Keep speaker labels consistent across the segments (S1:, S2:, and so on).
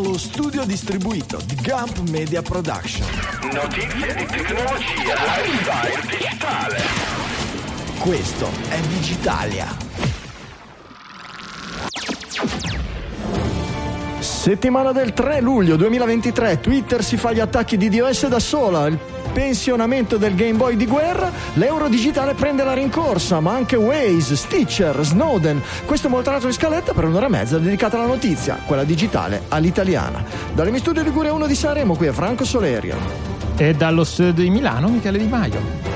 S1: dallo studio distribuito di Gump Media Production.
S2: Notizie di tecnologia, lifestyle digitale.
S1: Questo è Digitalia. Settimana del 3 luglio 2023, Twitter si fa gli attacchi di DOS da sola, il pensionamento del Game Boy di guerra, l'euro digitale prende la rincorsa, ma anche Waze, Stitcher, Snowden. Questo è molto in scaletta per un'ora e mezza dedicata alla notizia, quella digitale all'italiana. Dalle mi studio Liguria 1 di Sanremo, qui è Franco Solerio.
S3: E dallo studio di Milano, Michele Di Maio.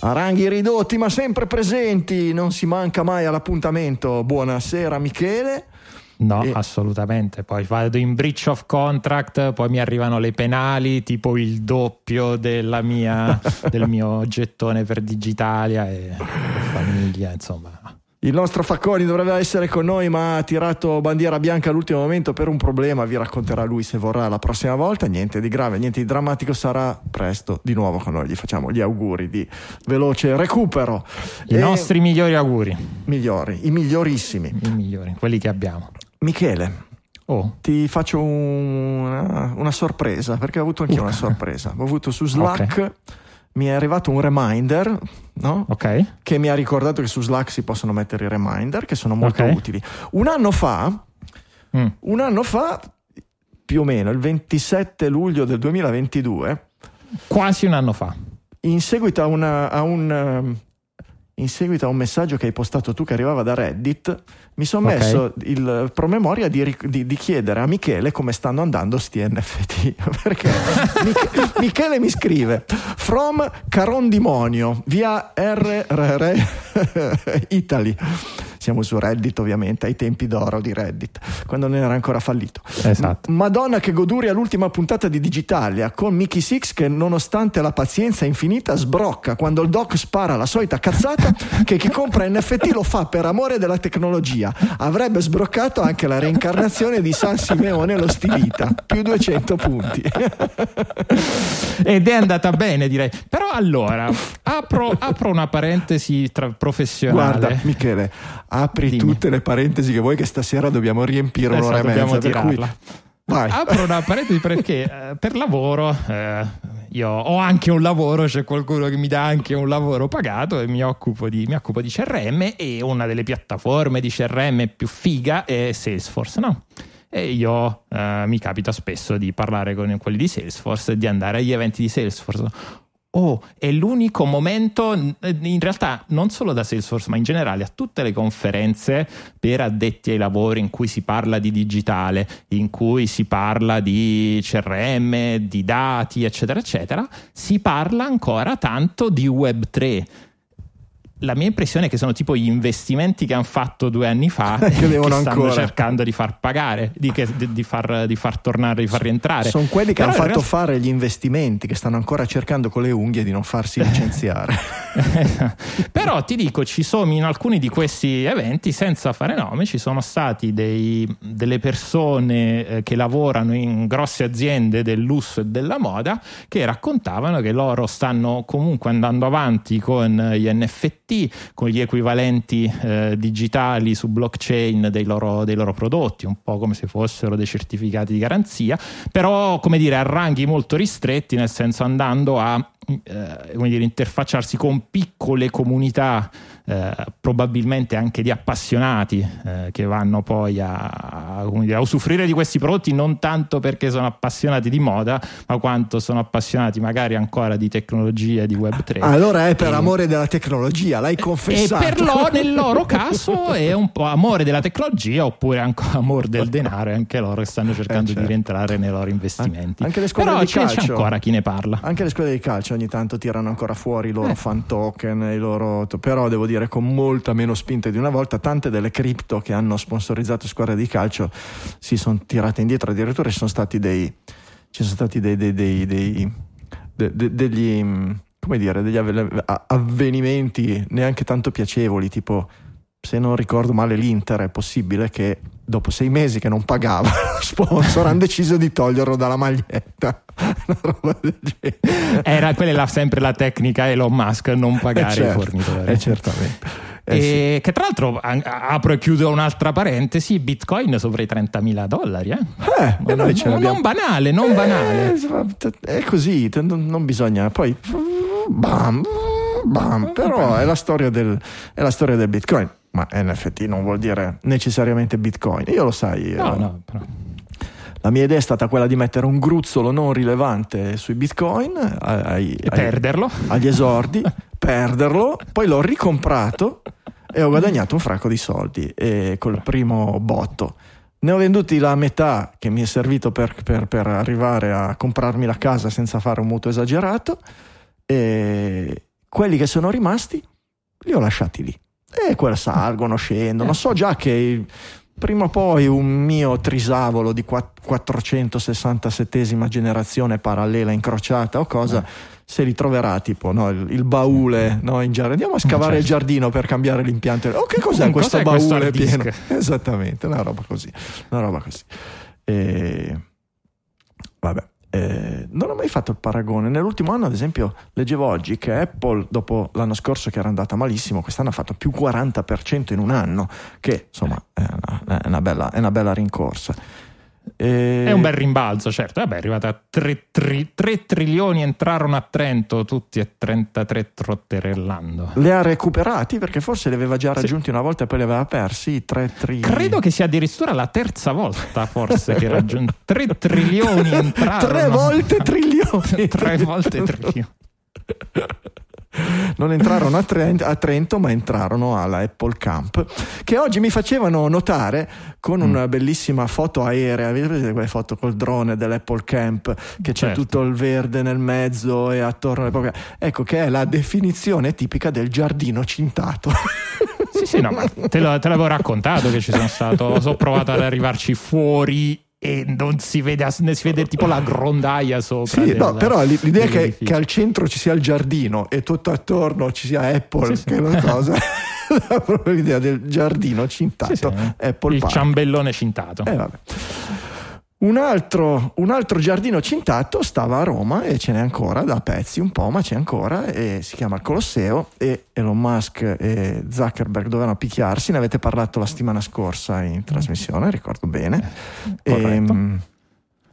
S1: A ranghi ridotti ma sempre presenti, non si manca mai all'appuntamento. Buonasera Michele.
S3: No, e... assolutamente. Poi vado in breach of contract, poi mi arrivano le penali, tipo il doppio mia, del mio gettone per Digitalia e famiglia, insomma.
S1: Il nostro Facconi dovrebbe essere con noi, ma ha tirato bandiera bianca all'ultimo momento per un problema. Vi racconterà lui se vorrà la prossima volta. Niente di grave, niente di drammatico. Sarà presto di nuovo con noi. Gli facciamo gli auguri di veloce recupero.
S3: I e... nostri migliori auguri.
S1: Migliori, i migliorissimi.
S3: I migliori, quelli che abbiamo.
S1: Michele, oh. ti faccio una, una, sorpresa, perché ho avuto anche uh. una sorpresa. Ho avuto su Slack, okay. mi è arrivato un reminder, no?
S3: okay.
S1: Che mi ha ricordato che su Slack si possono mettere i reminder, che sono molto okay. utili. Un anno fa, mm. un anno fa, più o meno, il 27 luglio del 2022...
S3: Quasi un anno fa.
S1: In seguito a, una, a un in seguito a un messaggio che hai postato tu che arrivava da Reddit, mi sono okay. messo il promemoria di, di, di, chiedere a Michele come stanno andando sti NFT. Perché Mich- Michele mi scrive: From Carondimonio, via RRR Italy siamo su Reddit ovviamente, ai tempi d'oro di Reddit, quando non era ancora fallito.
S3: Esatto.
S1: Madonna che goduria l'ultima puntata di Digitalia con Mickey Six che nonostante la pazienza infinita sbrocca quando il doc spara la solita cazzata che chi compra NFT lo fa per amore della tecnologia. Avrebbe sbroccato anche la reincarnazione di San Simeone lo stilita, più 200 punti.
S3: Ed è andata bene direi. Però allora, apro, apro una parentesi tra professionale.
S1: Guarda Michele, apri Dimmi. tutte le parentesi che vuoi che stasera dobbiamo riempire esatto, un'ora e mezza. Per cui...
S3: Vai. Apro una parentesi perché eh, per lavoro eh, io ho anche un lavoro, c'è qualcuno che mi dà anche un lavoro pagato e mi occupo di, mi occupo di CRM e una delle piattaforme di CRM più figa è Salesforce, no? E io eh, mi capita spesso di parlare con quelli di Salesforce e di andare agli eventi di Salesforce oh, è l'unico momento, in realtà non solo da Salesforce, ma in generale a tutte le conferenze per addetti ai lavori in cui si parla di digitale, in cui si parla di CRM, di dati, eccetera, eccetera, si parla ancora tanto di Web3 la mia impressione è che sono tipo gli investimenti che hanno fatto due anni fa che, che stanno ancora. cercando di far pagare, di, di, di, far, di, far, tornare, di far rientrare.
S1: Sono quelli che Però hanno fatto realtà... fare gli investimenti, che stanno ancora cercando con le unghie di non farsi licenziare.
S3: Però ti dico, ci sono in alcuni di questi eventi, senza fare nome, ci sono stati dei, delle persone eh, che lavorano in grosse aziende del lusso e della moda che raccontavano che loro stanno comunque andando avanti con gli NFT con gli equivalenti eh, digitali su blockchain dei loro, dei loro, prodotti, un po' come se fossero dei certificati di garanzia, però come dire a ranghi molto ristretti, nel senso andando a eh, dire, interfacciarsi con piccole comunità eh, probabilmente anche di appassionati eh, che vanno poi a, a, dire, a, usufruire di questi prodotti non tanto perché sono appassionati di moda ma quanto sono appassionati magari ancora di tecnologia di Web3
S1: allora è per e, amore della tecnologia l'hai confessato
S3: e per loro, nel loro caso è un po' amore della tecnologia oppure anche amore del denaro e anche loro che stanno cercando eh certo. di rientrare nei loro investimenti.
S1: Anche le scuole
S3: però
S1: di calcio.
S3: c'è ancora chi ne parla?
S1: Anche le scuole di calcio ogni tanto tirano ancora fuori i loro eh. fan token i loro però devo dire dire con molta meno spinta di una volta, tante delle cripto che hanno sponsorizzato squadre di calcio si sono tirate indietro, addirittura ci sono stati dei, ci sono stati dei, dei, dei, dei de, de, degli, come dire, degli avvenimenti neanche tanto piacevoli, tipo se non ricordo male l'Inter è possibile che dopo sei mesi che non pagava lo sponsor hanno deciso di toglierlo dalla maglietta
S3: era quella sempre la tecnica Elon Musk non pagare
S1: eh certo,
S3: i fornitori
S1: eh certamente Eh,
S3: e che tra l'altro apro e chiudo un'altra parentesi, Bitcoin sopra i 30.000 dollari. Eh?
S1: Eh,
S3: non,
S1: noi ce
S3: non- banale, non
S1: Eh,
S3: banale.
S1: È così, non bisogna. Poi. Bam, bam. Però è la storia del, è la storia del Bitcoin. Ma NFT non vuol dire necessariamente Bitcoin. Io lo sai.
S3: No,
S1: eh,
S3: no, però.
S1: La mia idea è stata quella di mettere un gruzzolo non rilevante sui Bitcoin ai- ai-
S3: E
S1: ai-
S3: perderlo.
S1: agli esordi, perderlo, poi l'ho ricomprato e ho guadagnato un fracco di soldi e col primo botto. Ne ho venduti la metà che mi è servito per, per- per arrivare a comprarmi la casa senza fare un mutuo esagerato e quelli che sono rimasti li ho lasciati lì. E quella salgono, scendono. So già che prima o poi un mio trisavolo di quatt- 467esima generazione parallela incrociata o cosa se li troverà tipo no, il, il baule no, in giardino andiamo a scavare il
S3: certo.
S1: giardino per cambiare l'impianto. Oh che cos'è
S3: Mm,
S1: questo
S3: cos'è questo
S1: baule
S3: hard disk?
S1: pieno? Esattamente una roba così una roba così. E... vabbè eh, non ho mai fatto il paragone. Nell'ultimo anno, ad esempio, leggevo oggi che Apple, dopo l'anno scorso che era andata malissimo, quest'anno ha fatto più 40% in un anno, che insomma è una, è una bella, è una bella rincorsa. E-
S3: È un bel rimbalzo, certo. Vabbè, è arrivata a 3, trilioni, entrarono a Trento, tutti a 33 trotterellando.
S1: Le ha recuperati perché forse li aveva già raggiunti una volta e poi li aveva persi i 3 trilioni.
S3: Credo che sia addirittura la terza volta, forse, che raggiunge 3 trilioni entrarono.
S1: Tre volte trilioni.
S3: Tre volte trilioni.
S1: Non entrarono a Trent- a Trento, ma entrarono alla Apple Camp, che oggi mi facevano notare con
S3: Mm.
S1: una bellissima foto aerea. Vedete quelle foto col drone dell'Apple Camp, che c'è
S3: Certo.
S1: tutto il verde nel mezzo e attorno alle proprie. Ecco, che è la definizione tipica del giardino cintato.
S3: Sì, sì, no, ma te l'avevo raccontato che ci sono stato. Ho provato ad arrivarci fuori e non si vede, ne si vede tipo la grondaia sopra.
S1: Sì,
S3: del-
S1: no, però l'i- l'idea è che, che al centro ci sia il giardino e tutto attorno ci sia Apple,
S3: Sì, sì.
S1: che è una cosa. Proprio l'idea del giardino cintato.
S3: Sì.
S1: Apple
S3: il
S1: Park.
S3: ciambellone cintato.
S1: Eh, vabbè. Un altro, un altro giardino cintato stava a Roma e ce n'è ancora da pezzi un po', ma c'è ancora e si chiama il Colosseo e Elon Musk e Zuckerberg dovevano picchiarsi, ne avete parlato la settimana scorsa in trasmissione, ricordo bene.
S3: corretto.
S1: Ehm,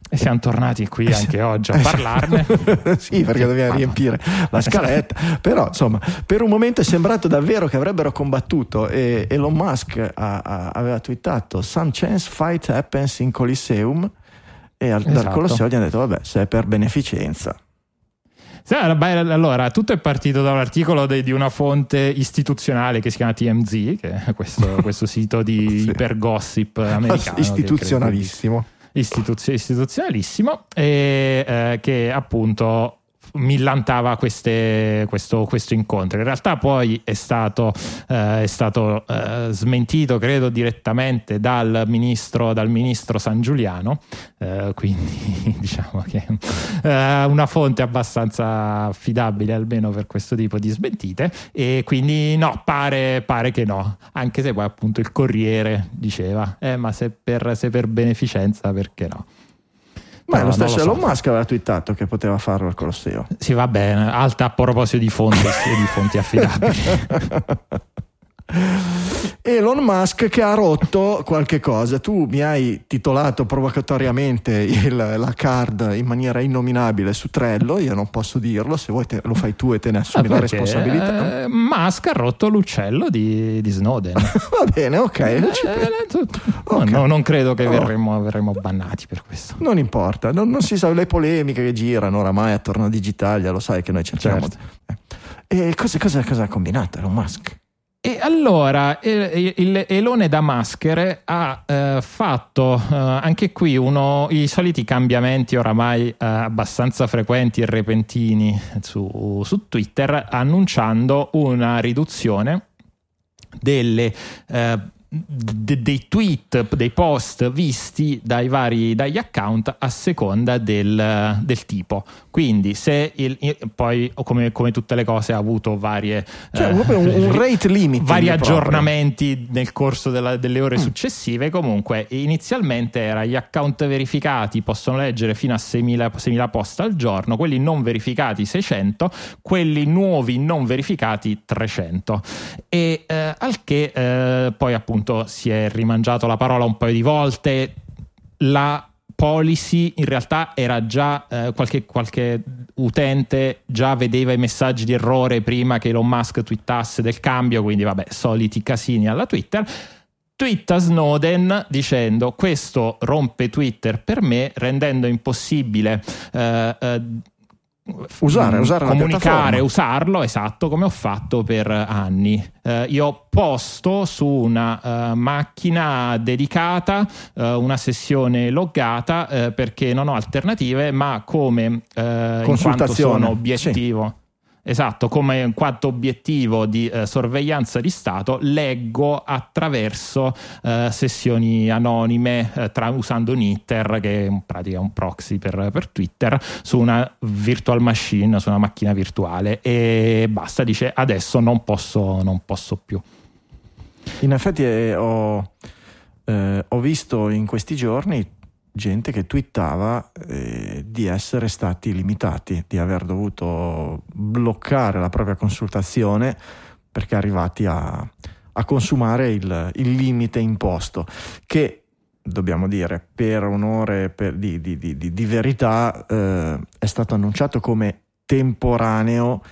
S3: E siamo tornati qui anche oggi a parlarne.
S1: sì, perché dobbiamo riempire la scaletta. Però, insomma, per un momento è sembrato davvero che avrebbero combattuto. E Elon Musk ha- ha- aveva twittato: Some chance fight happens in Coliseum. E al- dal
S3: Esatto.
S1: Colosseo gli hanno detto: Vabbè, se è per beneficenza.
S3: Sì, allora, tutto è partito da un articolo de- di una fonte istituzionale che si chiama TMZ, che è questo, questo sito di
S1: Sì.
S3: ipergossip americano.
S1: Istituzionalissimo.
S3: istituzio- istituzionalissimo, e eh, che appunto millantava queste- questo, questo incontro. In realtà poi è stato, eh, è stato eh, smentito, credo, direttamente dal ministro, dal ministro San Giuliano, eh, quindi diciamo che eh, una fonte abbastanza affidabile almeno per questo tipo di smentite e quindi no, pare, pare che no, anche se poi appunto il Corriere diceva, eh, ma se per, se per beneficenza perché no?
S1: Ma
S3: No,
S1: lo stesso
S3: lo so.
S1: Elon Musk aveva twittato che poteva farlo al Colosseo.
S3: Sì, va bene, alta a proposito di fonti e di fonti affidabili.
S1: Elon Musk che ha rotto qualche cosa. Tu mi hai titolato provocatoriamente il- la card in maniera innominabile su Trello. Io non posso dirlo. Se vuoi, te- lo fai tu e te ne assumi la
S3: Ah, Perché,
S1: responsabilità.
S3: eh, Musk ha rotto l'uccello di, di Snowden.
S1: Va bene, ok. ci-
S3: Eh, tutto. No,
S1: Ok.
S3: no, non credo che
S1: Oh.
S3: verremo, verremo bannati per questo.
S1: Non importa, non, non si sa le polemiche che girano oramai attorno a Digitalia, lo sai che noi cerchiamo.
S3: Certo.
S1: Eh. E cosa, cosa- cosa ha combinato Elon Musk?
S3: Allora il, il Elone da maschere ha eh, fatto eh, anche qui uno, i soliti cambiamenti oramai eh, abbastanza frequenti e repentini su, su Twitter, annunciando una riduzione delle, eh, de- dei tweet, dei post visti dai vari dagli account a seconda del, del tipo. Quindi, se il, poi, come, come tutte le cose, ha avuto varie
S1: Cioè,
S3: eh,
S1: proprio un, un rate limit.
S3: vari
S1: proprio.
S3: aggiornamenti nel corso della- delle
S1: Mm.
S3: ore successive. Comunque, inizialmente era gli account verificati possono leggere fino a 6.000, 6.000 post al giorno, quelli non verificati 600, quelli nuovi non verificati 300. E Eh, al che eh, poi appunto si è rimangiato la parola un paio di volte. La policy in realtà era già eh, qualche, qualche, utente già vedeva i messaggi di errore prima che Elon Musk twittasse del cambio, quindi vabbè, soliti casini alla Twitter. Twitta Snowden dicendo questo rompe Twitter per me rendendo impossibile eh, eh,
S1: usare, usare
S3: comunicare, usarlo, esatto, come ho fatto per anni. Uh, io posto su una uh, macchina dedicata uh, una sessione loggata perché non ho alternative, ma come in quanto sono obiettivo. Sì Esatto, come in quanto obiettivo di eh, sorveglianza di Stato, leggo attraverso eh, sessioni anonime eh, tra, usando Nitter, che è in pratica un proxy per, per, Twitter, su una virtual machine, su una macchina virtuale e basta, dice adesso non posso, non posso più.
S1: In effetti eh, ho, eh, ho visto in questi giorni gente che twittava eh, di essere stati limitati, di aver dovuto bloccare la propria consultazione perché arrivati a, a consumare il, il, limite imposto, che dobbiamo dire per onore per, di, di, di, di, verità eh, è stato annunciato come temporaneo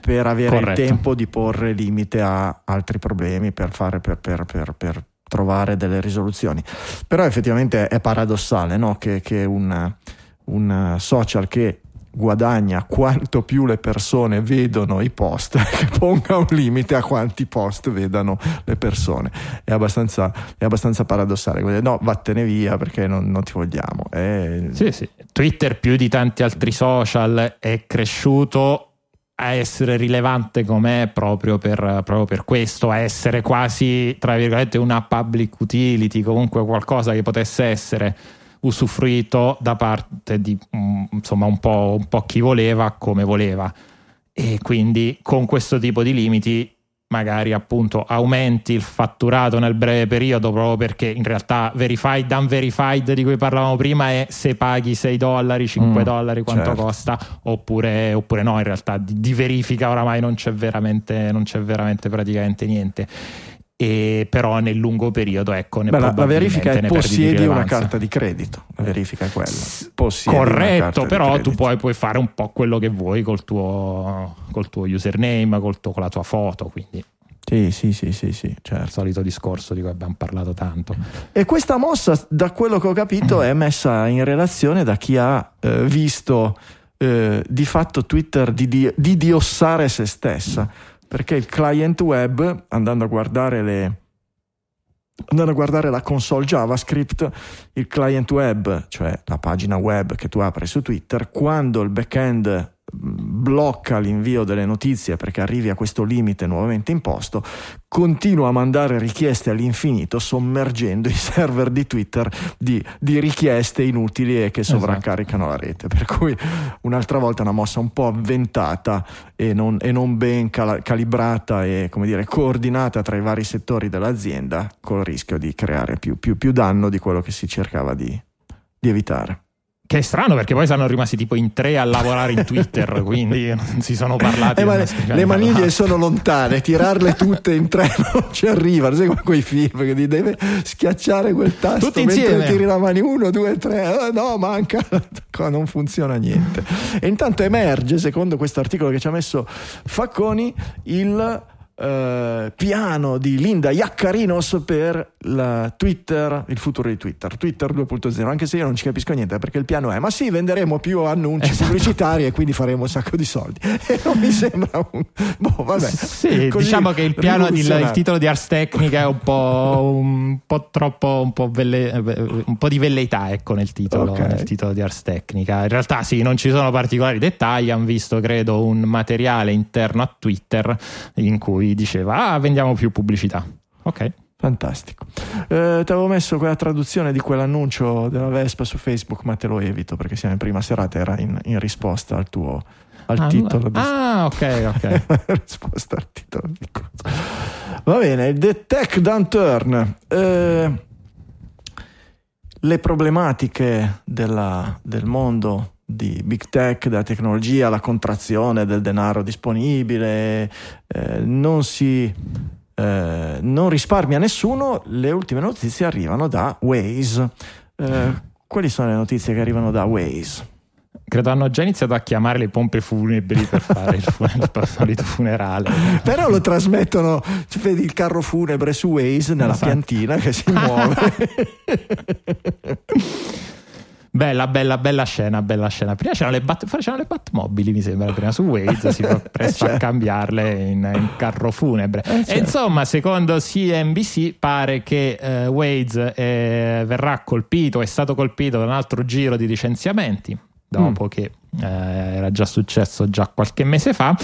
S1: per avere Corretto. il tempo di porre limite a altri problemi, per fare per, per, per, per trovare delle risoluzioni. Però effettivamente è paradossale no? che, che un, un, social che guadagna quanto più le persone vedono i post, che ponga un limite a quanti post vedano le persone. È abbastanza, è abbastanza paradossale. No, vattene via perché non, non ti vogliamo. È...
S3: Sì, sì. Twitter più di tanti altri social è cresciuto a essere rilevante com'è proprio per, proprio per, questo, a essere quasi, tra virgolette, una public utility, comunque qualcosa che potesse essere usufruito da parte di mm, insomma un po', un po' chi voleva come voleva. E quindi con questo tipo di limiti magari appunto aumenti il fatturato nel breve periodo proprio perché in realtà verified unverified di cui parlavamo prima è se paghi 6 dollari 5 mm, dollari quanto certo. costa oppure, oppure, no in realtà di, di verifica oramai non c'è veramente non c'è veramente praticamente niente e però nel lungo periodo ecco
S1: Beh, la, verifica è possiedi una carta di credito la verifica è quella. Possiedi
S3: corretto però tu puoi, puoi, fare un po' quello che vuoi col tuo, col tuo username col tuo, con la tua foto quindi.
S1: Sì, sì, sì, sì, sì, certo.
S3: Il solito discorso di cui abbiamo parlato tanto.
S1: E questa mossa, da quello che ho capito, è messa in relazione da chi ha eh, visto eh, di fatto Twitter di, di, di diossare se stessa perché il client web, andando a guardare le, andando a guardare la console JavaScript, il client web, cioè la pagina web che tu apri su Twitter, quando il backend blocca l'invio delle notizie perché arrivi a questo limite nuovamente imposto, continua a mandare richieste all'infinito sommergendo i server di Twitter di, di richieste inutili e che esatto. sovraccaricano esatto. la rete. Per cui un'altra volta una mossa un po' avventata e non, e non ben cal- calibrata e come dire, coordinata tra i vari settori dell'azienda col rischio di creare più, più, più danno di quello che si cercava di, di evitare.
S3: Che è strano perché poi sono rimasti tipo in tre a lavorare in Twitter, quindi non si sono parlati.
S1: Eh, ma le, le maniglie sono lontane, tirarle tutte in tre non ci arrivano, sai come quei film che ti deve schiacciare quel tasto Tutti insieme. tiri la mani uno, due, tre, eh, no manca, non funziona niente. E intanto emerge, secondo questo articolo che ci ha messo Facconi, il Uh, piano di Linda Iaccarinos per Twitter, il futuro di Twitter, Twitter 2.0, anche se io non ci capisco niente perché il piano è, ma sì, venderemo più annunci esatto. pubblicitari e quindi faremo un sacco di soldi. E non mi sembra un... Boh, vabbè.
S3: Sì, diciamo che il piano, il, il, titolo di Ars Technica è un po', un po troppo, un po', velle, un po', di velleità, ecco, nel titolo, okay. nel titolo di Ars Technica. In realtà sì, non ci sono particolari dettagli, hanno visto, credo, un materiale interno a Twitter in cui cui diceva ah vendiamo più pubblicità. Ok.
S1: Fantastico. Eh, ti avevo messo quella traduzione di quell'annuncio della Vespa su Facebook, ma te lo evito perché siamo in prima serata, era in, in risposta al tuo al
S3: ah,
S1: titolo.
S3: Di... Ah, ok, ok.
S1: risposta al titolo di cosa. Va bene, The Tech Downturn. Eh, le problematiche della, del mondo di big tech, della tecnologia, la contrazione del denaro disponibile, eh, non si eh, non risparmia nessuno, le ultime notizie arrivano da Waze. Eh, quali sono le notizie che arrivano da Waze?
S3: Credo hanno già iniziato a chiamare le pompe funebri per fare il, fun- il solito funerale.
S1: Però lo trasmettono, cioè, vedi il carro funebre su Waze nella
S3: Esatto.
S1: piantina che si muove.
S3: Bella, bella, bella scena, bella scena. Prima c'erano le, bat- c'erano le Batmobili, mi sembra, prima su Waze, si fa presto a
S1: certo.
S3: cambiarle in, in carro funebre.
S1: Eh, certo.
S3: E insomma, secondo CNBC pare che eh, Waze eh, verrà colpito, è stato colpito da un altro giro di licenziamenti, dopo
S1: Mm.
S3: che eh, era già successo già qualche mese fa.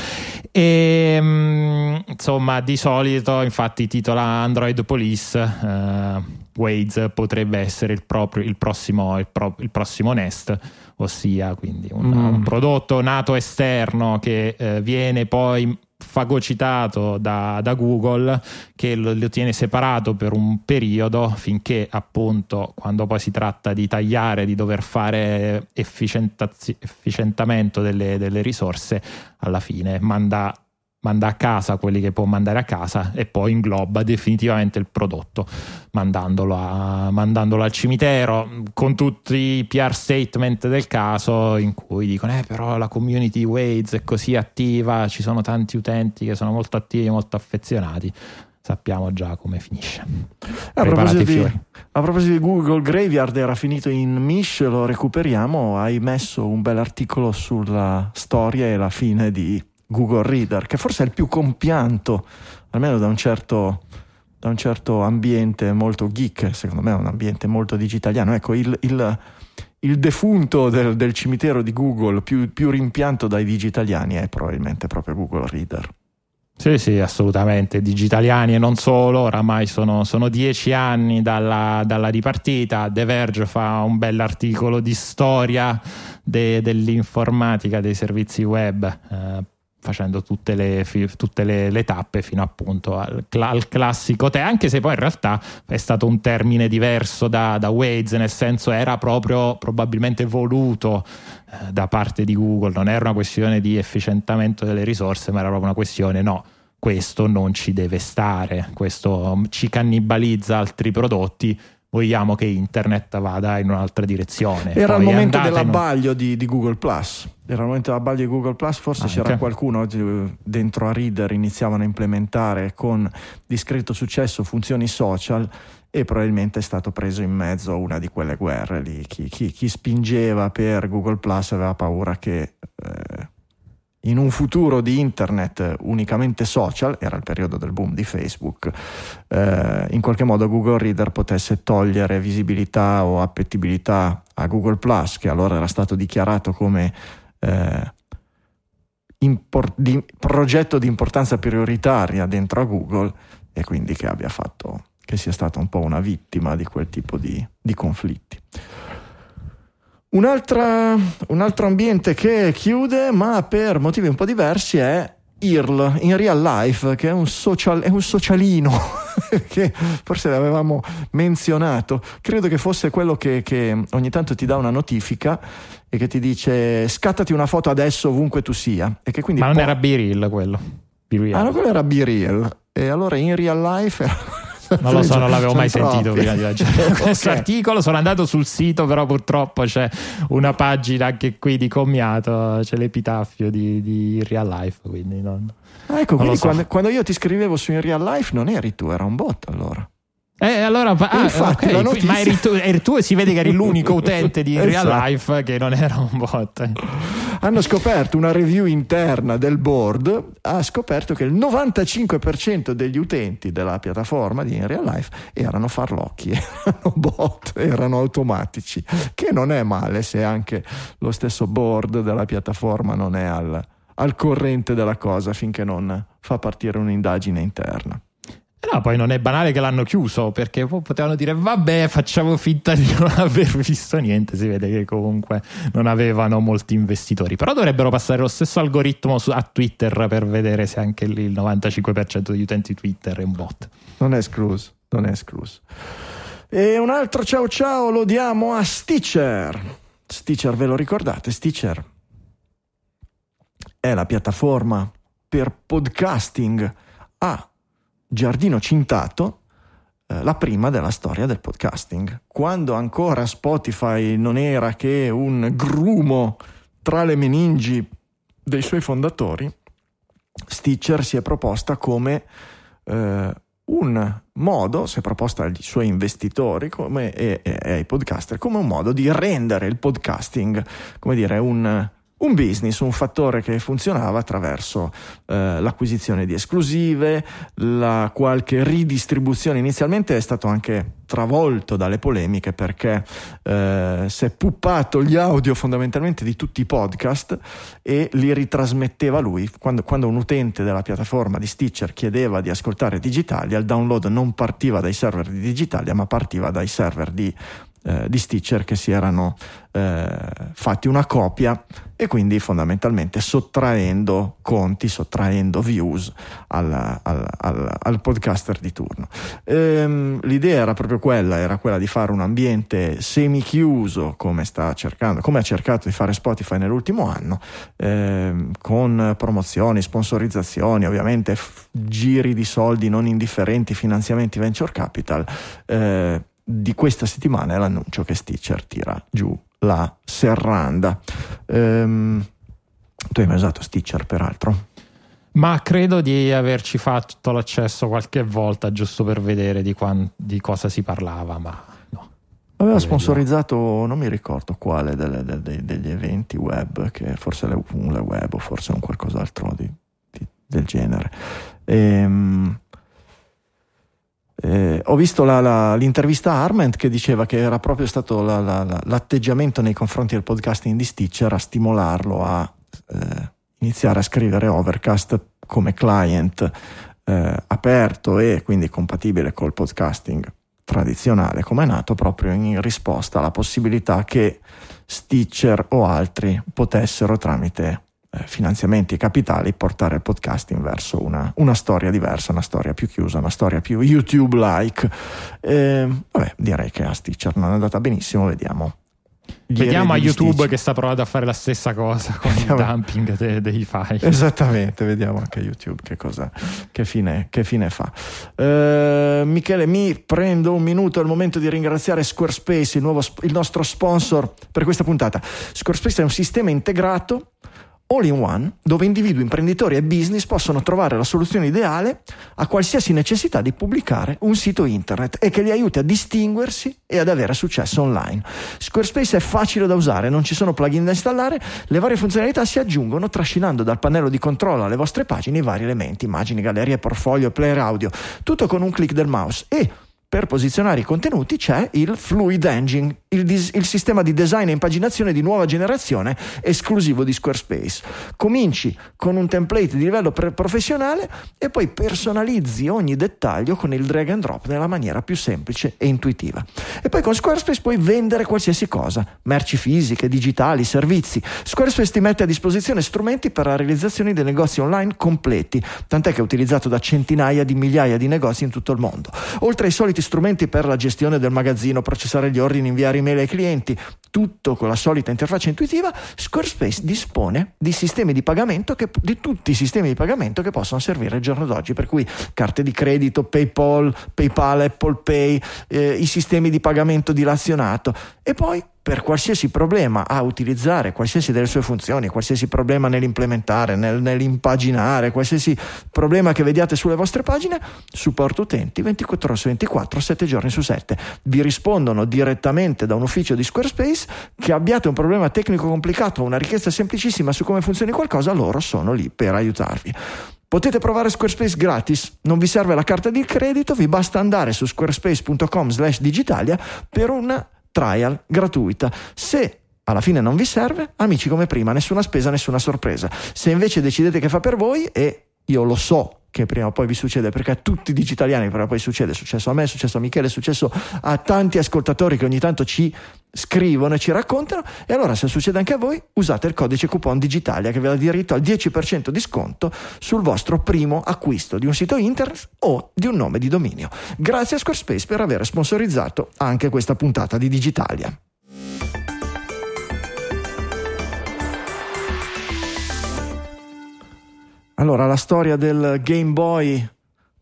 S3: E mm, insomma, di solito, infatti, titola Android Police. eh, Waze potrebbe essere il, proprio, il, prossimo, il, pro- il prossimo Nest, ossia quindi un,
S1: Mm.
S3: un prodotto nato esterno che eh, viene poi fagocitato da, da Google che lo, lo tiene separato per un periodo finché appunto quando poi si tratta di tagliare di dover fare efficientamento delle, delle risorse alla fine manda manda a casa quelli che può mandare a casa e poi ingloba definitivamente il prodotto mandandolo, a- mandandolo al cimitero con tutti i PR statement del caso in cui dicono eh però la community Waze è così attiva ci sono tanti utenti che sono molto attivi molto affezionati. Sappiamo già come finisce.
S1: A proposito, di, a proposito di Google Graveyard era finito in Mish, lo recuperiamo, hai messo un bel articolo sulla storia e la fine di Google Reader, che forse è il più compianto, almeno da un certo, da un certo ambiente molto geek, secondo me è un ambiente molto digitaliano. Ecco, il, il- il defunto del, del cimitero di Google più, più rimpianto dai digitaliani è probabilmente proprio Google Reader.
S3: Sì, sì, assolutamente. Digitaliani e non solo, oramai sono, sono dieci anni dalla, dalla ripartita. The Verge fa un bell'articolo di storia de- dell'informatica, dei servizi web, eh, facendo tutte, le, tutte le, le tappe fino appunto al, al classico te, anche se poi in realtà è stato un termine diverso da, da Waze, nel senso era proprio probabilmente voluto eh, da parte di Google, non era una questione di efficientamento delle risorse, ma era proprio una questione no. Questo non ci deve stare, questo ci cannibalizza altri prodotti. Vogliamo che internet vada in un'altra direzione.
S1: Era il
S3: Poi è
S1: momento
S3: in un-
S1: dell'abbaglio di, di Google Plus. Era il momento dell'abbaglio di Google Plus. Forse
S3: Anche.
S1: c'era qualcuno eh, dentro a Reader iniziavano a implementare con discreto successo funzioni social e probabilmente è stato preso in mezzo a una di quelle guerre lì. Chi, chi- chi spingeva per Google Plus aveva paura che eh, in un futuro di internet unicamente social, era il periodo del boom di Facebook, eh, in qualche modo Google Reader potesse togliere visibilità o appetibilità a Google Plus, che allora era stato dichiarato come eh, impor- di- progetto di importanza prioritaria dentro a Google e quindi che abbia fatto che sia stata un po' una vittima di quel tipo di, di conflitti. Un'altra- un altro ambiente che chiude, ma per motivi un po' diversi, è IRL, in real life, che è un, social, è un socialino che forse l'avevamo menzionato. Credo che fosse quello che, che ogni tanto ti dà una notifica e che ti dice scattati una foto adesso ovunque tu sia. E che quindi
S3: Ma non
S1: po-
S3: era B-Reel quello. B-Reel.
S1: Ah, no, quello era B-Real. E allora in real life era-
S3: Non lo so, non l'avevo mai sentito
S1: troppi.
S3: prima di leggere questo
S1: Ok.
S3: articolo. Sono andato sul sito, però purtroppo c'è una pagina anche qui di commiato, c'è l'epitaffio di, di Real Life, quindi non...
S1: Ah, ecco,
S3: Non
S1: quindi
S3: so.
S1: quando, quando io ti scrivevo su in real life non eri tu, era un bot allora.
S3: Eh, allora, ah,
S1: infatti,
S3: ok,
S1: la
S3: qui-
S1: notizia-
S3: ma eri tu, eri tu e si vede che eri l'unico utente di Real
S1: Esatto.
S3: Life che non era un bot.
S1: Hanno scoperto una review interna del board, ha scoperto che il 95% degli utenti della piattaforma di In Real Life erano farlocchi, erano bot, erano automatici, che non è male se anche lo stesso board della piattaforma non è al, al corrente della cosa finché non fa partire un'indagine interna.
S3: No, poi non è banale che l'hanno chiuso perché potevano dire vabbè facciamo finta di non aver visto niente, si vede che comunque non avevano molti investitori, però dovrebbero passare lo stesso algoritmo su- a Twitter per vedere se anche lì il 95% degli utenti Twitter è un bot.
S1: Non è escluso, non è escluso. E un altro ciao ciao lo diamo a Stitcher. Stitcher, ve lo ricordate? Stitcher è la piattaforma per podcasting a Giardino Cintato, eh, la prima della storia del podcasting. Quando ancora Spotify non era che un grumo tra le meningi dei suoi fondatori, Stitcher si è proposta come eh, un modo, si è proposta agli suoi investitori come, e, e, ai podcaster come un modo di rendere il podcasting, come dire, un, un business, un fattore che funzionava attraverso eh, l'acquisizione di esclusive, la qualche ridistribuzione. Inizialmente è stato anche travolto dalle polemiche perché eh, si è puppato gli audio fondamentalmente di tutti i podcast e li ritrasmetteva lui. Quando, quando un utente della piattaforma di Stitcher chiedeva di ascoltare Digitalia, il download non partiva dai server di Digitalia ma partiva dai server di eh, di Stitcher che si erano eh, fatti una copia e quindi fondamentalmente sottraendo conti, sottraendo views al, al, al, al podcaster di turno. Ehm, l'idea era proprio quella, era quella di fare un ambiente semi-chiuso come sta cercando, come ha cercato di fare Spotify nell'ultimo anno, ehm, con promozioni, sponsorizzazioni, ovviamente f- giri di soldi non indifferenti, finanziamenti venture capital. Eh, di questa settimana è l'annuncio che Stitcher tira giù la serranda. Ehm, tu hai mai usato Stitcher peraltro?
S3: Ma credo di averci fatto l'accesso qualche volta giusto per vedere di, quan- di cosa si parlava, ma no.
S1: Aveva sponsorizzato, non mi ricordo quale delle, delle, degli eventi web, che forse le, le web o forse un qualcos'altro di, di, del genere. Ehm, eh, ho visto la, la, l'intervista a Arment che diceva che era proprio stato la, l'atteggiamento nei confronti del podcasting di Stitcher a stimolarlo a eh, iniziare a scrivere Overcast come client eh, aperto e quindi compatibile col podcasting tradizionale come è nato proprio in risposta alla possibilità che Stitcher o altri potessero tramite finanziamenti e capitali portare il podcasting verso una, una, storia diversa, una storia più chiusa, una storia più YouTube-like. Eh, vabbè, direi che a Stitcher non è andata benissimo, vediamo.
S3: Vediamo a YouTube Stitch. che sta provando a fare la stessa cosa con vediamo. il dumping de- dei file.
S1: Esattamente, vediamo anche YouTube che, cosa, che, fine, che fine, fa. Uh, Michele, mi prendo un minuto, è il momento di ringraziare Squarespace, il, nuovo, il nostro sponsor per questa puntata. Squarespace è un sistema integrato all in one, dove individui, imprenditori e business possono trovare la soluzione ideale a qualsiasi necessità di pubblicare un sito internet e che li aiuti a distinguersi e ad avere successo online. Squarespace è facile da usare, non ci sono plugin da installare, le varie funzionalità si aggiungono trascinando dal pannello di controllo alle vostre pagine i vari elementi, immagini, gallerie, portfolio, player audio, tutto con un clic del mouse e per posizionare i contenuti c'è il Fluid Engine, il, dis- il, sistema di design e impaginazione di nuova generazione esclusivo di Squarespace. Cominci con un template di livello pre- professionale e poi personalizzi ogni dettaglio con il drag and drop nella maniera più semplice e intuitiva. E poi con Squarespace puoi vendere qualsiasi cosa, merci fisiche, digitali, servizi. Squarespace ti mette a disposizione strumenti per la realizzazione dei negozi online completi, tant'è che è utilizzato da centinaia di migliaia di negozi in tutto il mondo. Oltre ai soliti strumenti per la gestione del magazzino, processare gli ordini, inviare email ai clienti, tutto con la solita interfaccia intuitiva, Squarespace dispone di sistemi di pagamento che, di tutti i sistemi di pagamento che possono servire al giorno d'oggi, per cui carte di credito, PayPal, PayPal, Apple Pay, eh, i sistemi di pagamento dilazionato. E poi per qualsiasi problema a utilizzare qualsiasi delle sue funzioni, qualsiasi problema nell'implementare, nel, nell'impaginare, qualsiasi problema che vediate sulle vostre pagine, supporto utenti 24 ore su 24, 7 giorni su 7. Vi rispondono direttamente da un ufficio di Squarespace che abbiate un problema tecnico complicato o una richiesta semplicissima su come funzioni qualcosa, loro sono lì per aiutarvi. Potete provare Squarespace gratis, non vi serve la carta di credito, vi basta andare su squarespace.com/digitalia per una trial gratuita. Se alla fine non vi serve, amici come prima, nessuna spesa, nessuna sorpresa. Se invece decidete che fa per voi, e io lo so che prima o poi vi succede, perché a tutti i digitaliani prima o poi succede, è successo a me, è successo a Michele, è successo a tanti ascoltatori che ogni tanto ci scrivono e ci raccontano, e allora se succede anche a voi, usate il codice coupon Digitalia che vi dà diritto al 10% di sconto sul vostro primo acquisto di un sito internet o di un nome di dominio. Grazie a Squarespace per aver sponsorizzato anche questa puntata di Digitalia. Allora, la storia del Game Boy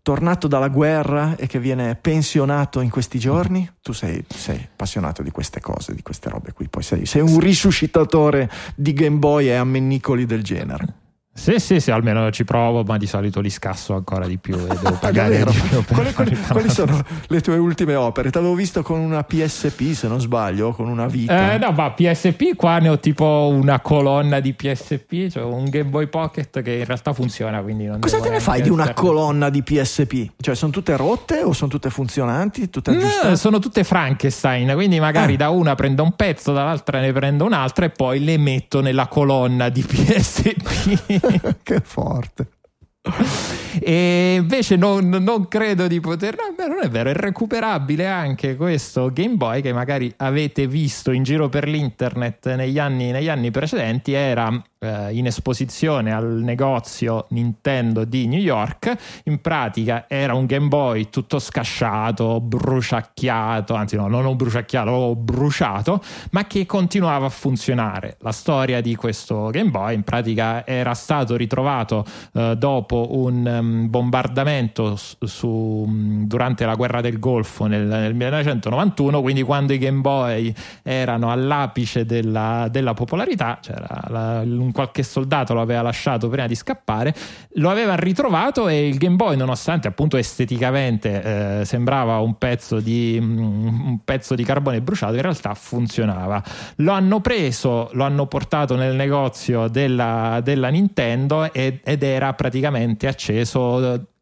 S1: tornato dalla guerra e che viene pensionato in questi giorni? Tu sei, sei appassionato di queste cose, di queste robe qui, poi sei, sei un risuscitatore di Game Boy e ammennicoli del genere.
S3: Sì, sì, sì, almeno ci provo, ma di solito li scasso ancora di più e devo pagare di più.
S1: Quali, quali, quali, sono le tue ultime opere? Ti avevo visto con una PSP, se non sbaglio, con una vita.
S3: Eh, no, ma PSP qua ne ho tipo una colonna di PSP, cioè un Game Boy Pocket che in realtà funziona. Quindi non
S1: Cosa te ne fai di una colonna di PSP? Cioè, sono tutte rotte o sono tutte funzionanti? Tutte
S3: no, sono tutte Frankenstein, quindi magari ah. da una prendo un pezzo, dall'altra ne prendo un'altra e poi le metto nella colonna di PSP.
S1: che forte.
S3: E invece non, non, credo di poter no, non è vero è recuperabile anche questo Game Boy che magari avete visto in giro per l'internet negli anni, negli anni precedenti era eh, in esposizione al negozio Nintendo di New York. In pratica era un Game Boy tutto scasciato, bruciacchiato, anzi no, non bruciacchiato, bruciato, ma che continuava a funzionare. La storia di questo Game Boy in pratica era stato ritrovato eh, dopo un um, bombardamento su, um, durante la guerra del Golfo nel, nel, 1991, quindi quando i Game Boy erano all'apice della, della popolarità, c'era la, qualche soldato lo aveva lasciato prima di scappare, lo aveva ritrovato e il Game Boy, nonostante appunto esteticamente eh, sembrava un pezzo, di, mm, un pezzo di carbone bruciato, in realtà funzionava. Lo hanno preso, lo hanno portato nel negozio della, della Nintendo ed, ed era praticamente acceso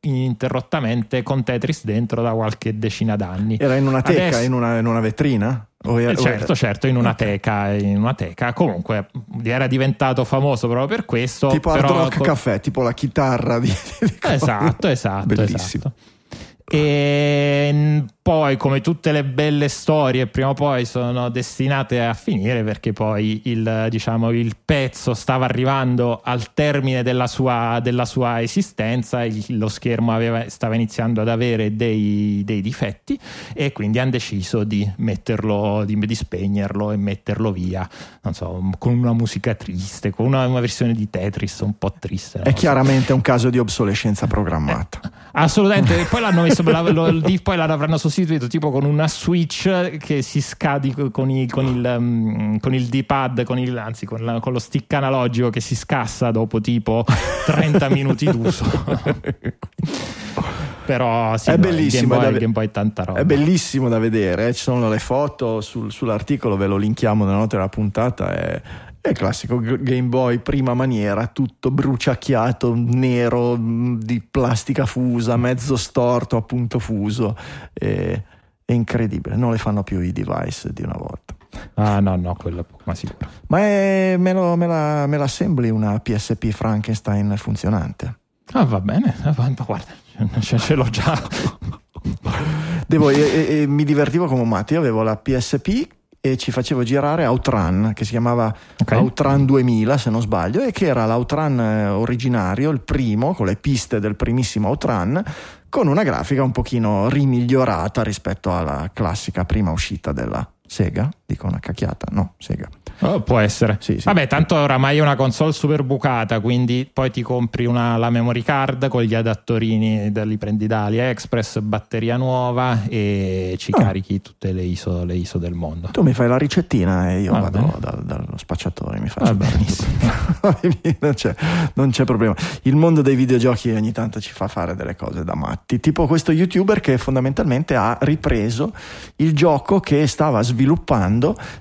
S3: ininterrottamente con Tetris dentro da qualche decina d'anni.
S1: Era in una teca, Adesso... in, una, in una vetrina?
S3: Era, certo, certo, in una, teca, in una teca. Comunque era diventato famoso proprio per questo.
S1: Tipo
S3: però,
S1: Hard Rock Caffè, tipo la chitarra di,
S3: di Esatto, esatto. Bellissimo. Esatto. E poi, come tutte le belle storie, prima o poi sono destinate a finire perché poi il, diciamo, il pezzo stava arrivando al termine della sua, della sua esistenza, il, lo schermo aveva, stava iniziando ad avere dei, dei, difetti e quindi hanno deciso di metterlo, di, di, spegnerlo e metterlo via, non so, con una musica triste, con una, una versione di Tetris un po' triste.
S1: È chiaramente so. un caso di obsolescenza programmata.
S3: Eh, assolutamente, poi l'hanno messo, poi l'avranno sostituito sostituito tipo con una switch che si scadi con, i, con il, um, con il D-pad, con il, anzi con, la, con, lo stick analogico che si scassa dopo tipo 30 minuti d'uso. Però sì,
S1: è no, bellissimo.
S3: Boy,
S1: da,
S3: roba.
S1: È bellissimo da vedere. Eh. Ci sono le foto sul, sull'articolo, ve lo linkiamo nella nota della puntata. È, è il classico Game Boy prima maniera, tutto bruciacchiato, nero, di plastica fusa, mezzo storto, appunto fuso. È, è incredibile, non le fanno più i device di una volta.
S3: Ah no, no, quello ma sicuro.
S1: Ma è, me, lo, me, la, me l'assembli una PSP Frankenstein funzionante?
S3: Ah va bene, guarda, ce, ce l'ho già.
S1: Devo, e, e, mi divertivo come un matto. Io avevo la PSP e ci facevo girare Outrun che si chiamava okay. Outrun 2000 se non sbaglio e che era l'Outrun eh, originario, il primo con le piste del primissimo Outrun con una grafica un pochino rimigliorata rispetto alla classica prima uscita della Sega, dico una cacchiata, no, Sega.
S3: Oh, può essere.
S1: Sì, sì.
S3: Vabbè, tanto oramai è una console super bucata, quindi poi ti compri una, la memory card con gli adattorini, li prendi da AliExpress, batteria nuova e ci oh. carichi tutte le ISO, le ISO, del mondo.
S1: Tu mi fai la ricettina e io Va vado dal, dallo spacciatore, mi faccio
S3: benissimo.
S1: non, c'è, non c'è problema. Il mondo dei videogiochi ogni tanto ci fa fare delle cose da matti, tipo questo youtuber che fondamentalmente ha ripreso il gioco che stava sviluppando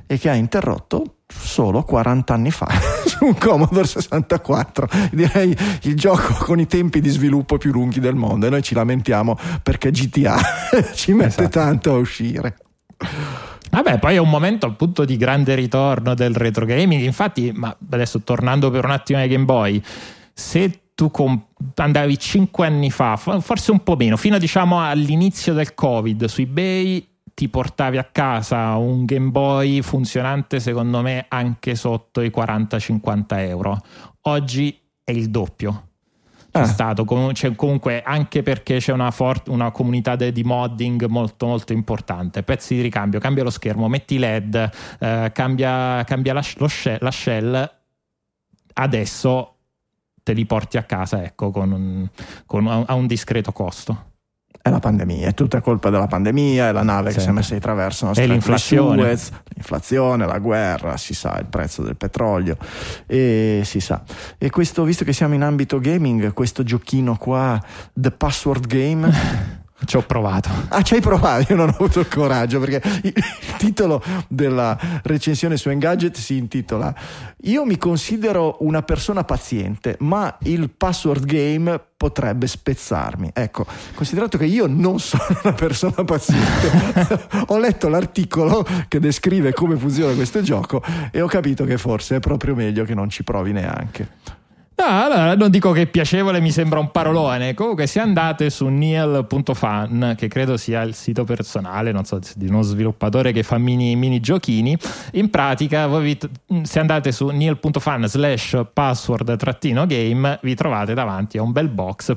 S1: e che ha interrotto solo 40 anni fa su un Commodore 64 direi il gioco con i tempi di sviluppo più lunghi del mondo e noi ci lamentiamo perché GTA ci mette esatto. tanto a uscire
S3: Vabbè, poi è un momento appunto di grande ritorno del retro gaming. Infatti, ma adesso tornando per un attimo ai Game Boy, se tu andavi 5 anni fa, forse un po' meno, fino diciamo all'inizio del Covid su eBay ti portavi a casa un Game Boy funzionante secondo me anche sotto i 40-50 euro. Oggi è il doppio. C'è ah. stato cioè, comunque anche perché c'è una, for- una comunità de- di modding molto molto importante. Pezzi di ricambio, cambia lo schermo, metti LED, eh, cambia, cambia la, shell, la shell. Adesso te li porti a casa ecco, con un, con, a un discreto costo.
S1: È la pandemia, è tutta colpa della pandemia, è la nave che si è messa di traverso, di
S3: l'inflazione.
S1: Suez, l'inflazione, la guerra, si sa, il prezzo del petrolio, e si sa. E questo, visto che siamo in ambito gaming, questo giochino qua, The Password Game...
S3: Ci ho provato.
S1: Ah, ci hai provato? Io non ho avuto il coraggio perché il, titolo della recensione su Engadget si intitola Io mi considero una persona paziente, ma il password game potrebbe spezzarmi. Ecco, considerato che io non sono una persona paziente, ho letto l'articolo che descrive come funziona questo gioco e ho capito che forse è proprio meglio che non ci provi neanche.
S3: No, allora, non dico che piacevole mi sembra un parolone. Comunque, se andate su neil.fan, che credo sia il sito personale, non so, di uno sviluppatore che fa mini, mini giochini, in pratica, voi vi, se andate su neil.fan slash password trattino game, vi trovate davanti a un bel box.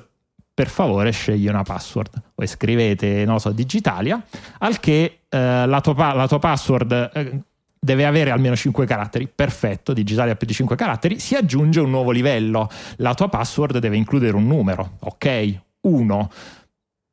S3: Per favore, scegli una password. Voi scrivete, non so, Digitalia, al che eh, la, tua, la tua password. Eh, deve avere almeno 5 caratteri, perfetto, digitale a più di 5 caratteri, si aggiunge un nuovo livello. La tua password deve includere un numero, ok? 1.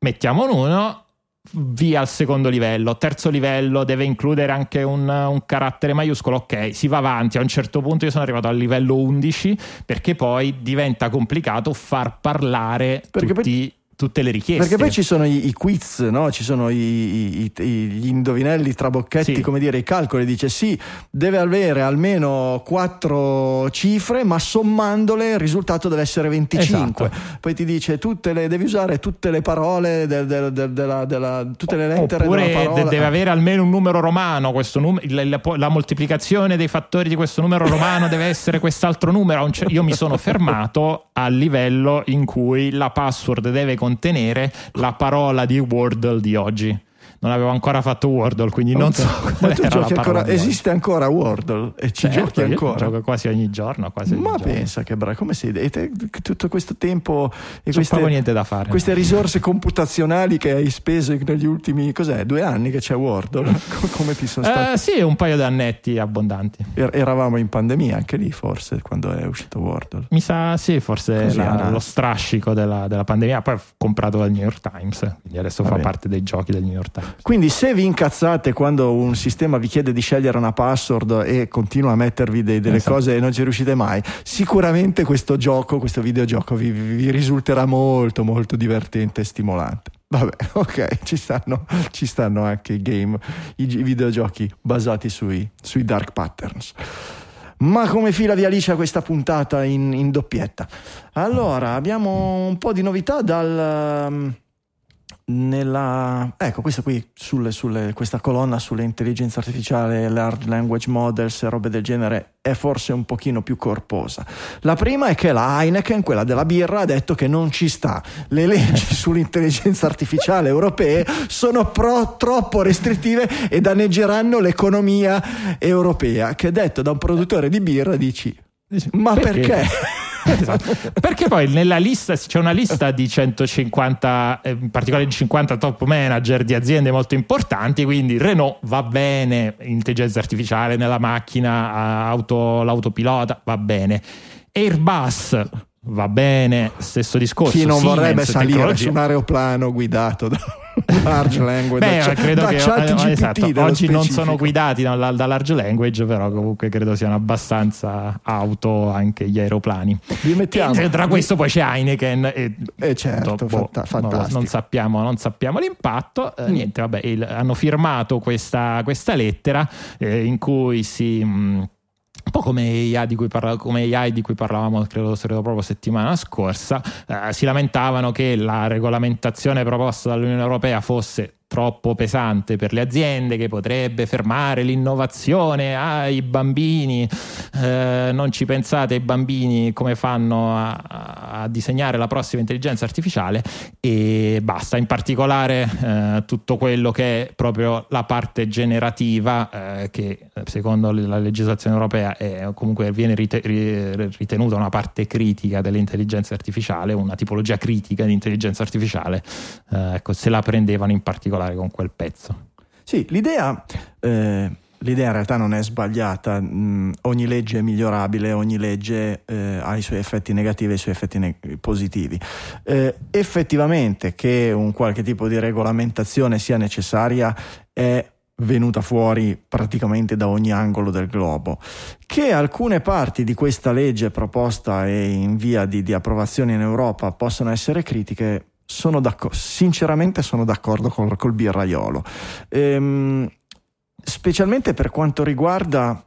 S3: Mettiamo un 1, via al secondo livello. Terzo livello deve includere anche un, un, carattere maiuscolo, ok, si va avanti. A un certo punto io sono arrivato al livello 11 perché poi diventa complicato far parlare perché tutti... Poi tutte le richieste.
S1: Perché poi ci sono i, i quiz, no? ci sono i, i, gli indovinelli trabocchetti, sì. come dire, i calcoli. Dice sì, deve avere almeno quattro cifre, ma sommandole il risultato deve essere 25. Esatto. Poi ti dice tutte le, devi usare tutte le parole, del, del, del, della, della, tutte le lettere
S3: Oppure
S1: della parola.
S3: deve avere almeno un numero romano, num- la, la, la, moltiplicazione dei fattori di questo numero romano deve essere quest'altro numero. Io mi sono fermato al livello in cui la password deve contenere la parola di Wordle di oggi non avevo ancora fatto Wordle, quindi non so.
S1: Ma tu giochi ancora, esiste ancora Wordle e ci certo, giochi ancora?
S3: Gioco quasi ogni giorno. Quasi ogni
S1: Ma
S3: giorno.
S1: pensa che bravo, come sei? E te, tutto questo tempo
S3: e queste, niente da fare.
S1: queste risorse computazionali che hai speso negli ultimi cos'è, due anni che c'è Wordle? come ti sono stati?
S3: Uh, sì, un paio di annetti abbondanti.
S1: Er- eravamo in pandemia anche lì, forse, quando è uscito Wordle.
S3: Mi sa, sì, forse la, lo strascico della, della, pandemia. Poi ho comprato dal New York Times, quindi adesso Va fa bene. parte dei giochi del New York Times.
S1: Quindi se vi incazzate quando un sistema vi chiede di scegliere una password e continua a mettervi dei, delle esatto. cose e non ci riuscite mai, sicuramente questo gioco, questo videogioco vi, vi risulterà molto molto divertente e stimolante. Vabbè, ok, ci stanno, ci stanno anche i game, i, videogiochi basati sui, sui, dark patterns. Ma come fila via liscia questa puntata in, in doppietta? Allora, abbiamo un po' di novità dal... Nella, ecco, questa qui, sulle, sulle, questa colonna sulle intelligenze artificiali, large language models e robe del genere è forse un pochino più corposa. La prima è che la Heineken, quella della birra, ha detto che non ci sta. Le leggi sull'intelligenza artificiale europee sono pro, troppo restrittive e danneggeranno l'economia europea. Che detto da un produttore di birra dici, ma perché? perché?
S3: esatto. Perché poi nella lista c'è una lista di 150, eh, in particolare di 50 top manager di aziende molto importanti, quindi Renault va bene, intelligenza artificiale nella macchina, auto, l'autopilota va bene. Airbus va bene, stesso discorso.
S1: Chi non
S3: Siemens,
S1: vorrebbe salire tecnologia. su un aeroplano guidato da large language.
S3: Beh,
S1: da,
S3: credo che
S1: GPT,
S3: esatto, oggi specifico. non sono guidati da, da, large language, però comunque credo siano abbastanza auto anche gli aeroplani. E tra questo poi c'è Heineken e,
S1: eh certo, boh,
S3: non, non, sappiamo, non, sappiamo, l'impatto. Eh, mm. Niente, vabbè, il, hanno firmato questa, questa lettera eh, in cui si... Mh, un po' come AI di cui, parla, AI di cui parlavamo credo, credo proprio settimana scorsa, eh, si lamentavano che la regolamentazione proposta dall'Unione Europea fosse troppo pesante per le aziende che potrebbe fermare l'innovazione ai bambini. Eh, non ci pensate ai bambini come fanno a, a, disegnare la prossima intelligenza artificiale? E basta in particolare eh, tutto quello che è proprio la parte generativa eh, che secondo la legislazione europea è, comunque viene ritenuta una parte critica dell'intelligenza artificiale una tipologia critica di intelligenza artificiale eh, ecco se la prendevano in particolare particolare con quel pezzo.
S1: Sì, l'idea... Eh l'idea in realtà non è sbagliata, mm, ogni legge è migliorabile, ogni legge eh, ha i suoi effetti negativi e i suoi effetti ne- positivi. Eh, effettivamente che un qualche tipo di regolamentazione sia necessaria è venuta fuori praticamente da ogni angolo del globo. Che alcune parti di questa legge proposta e in via di, di approvazione in Europa possono essere critiche, sono sinceramente sono d'accordo col, col birraiolo. Ehm, specialmente per quanto riguarda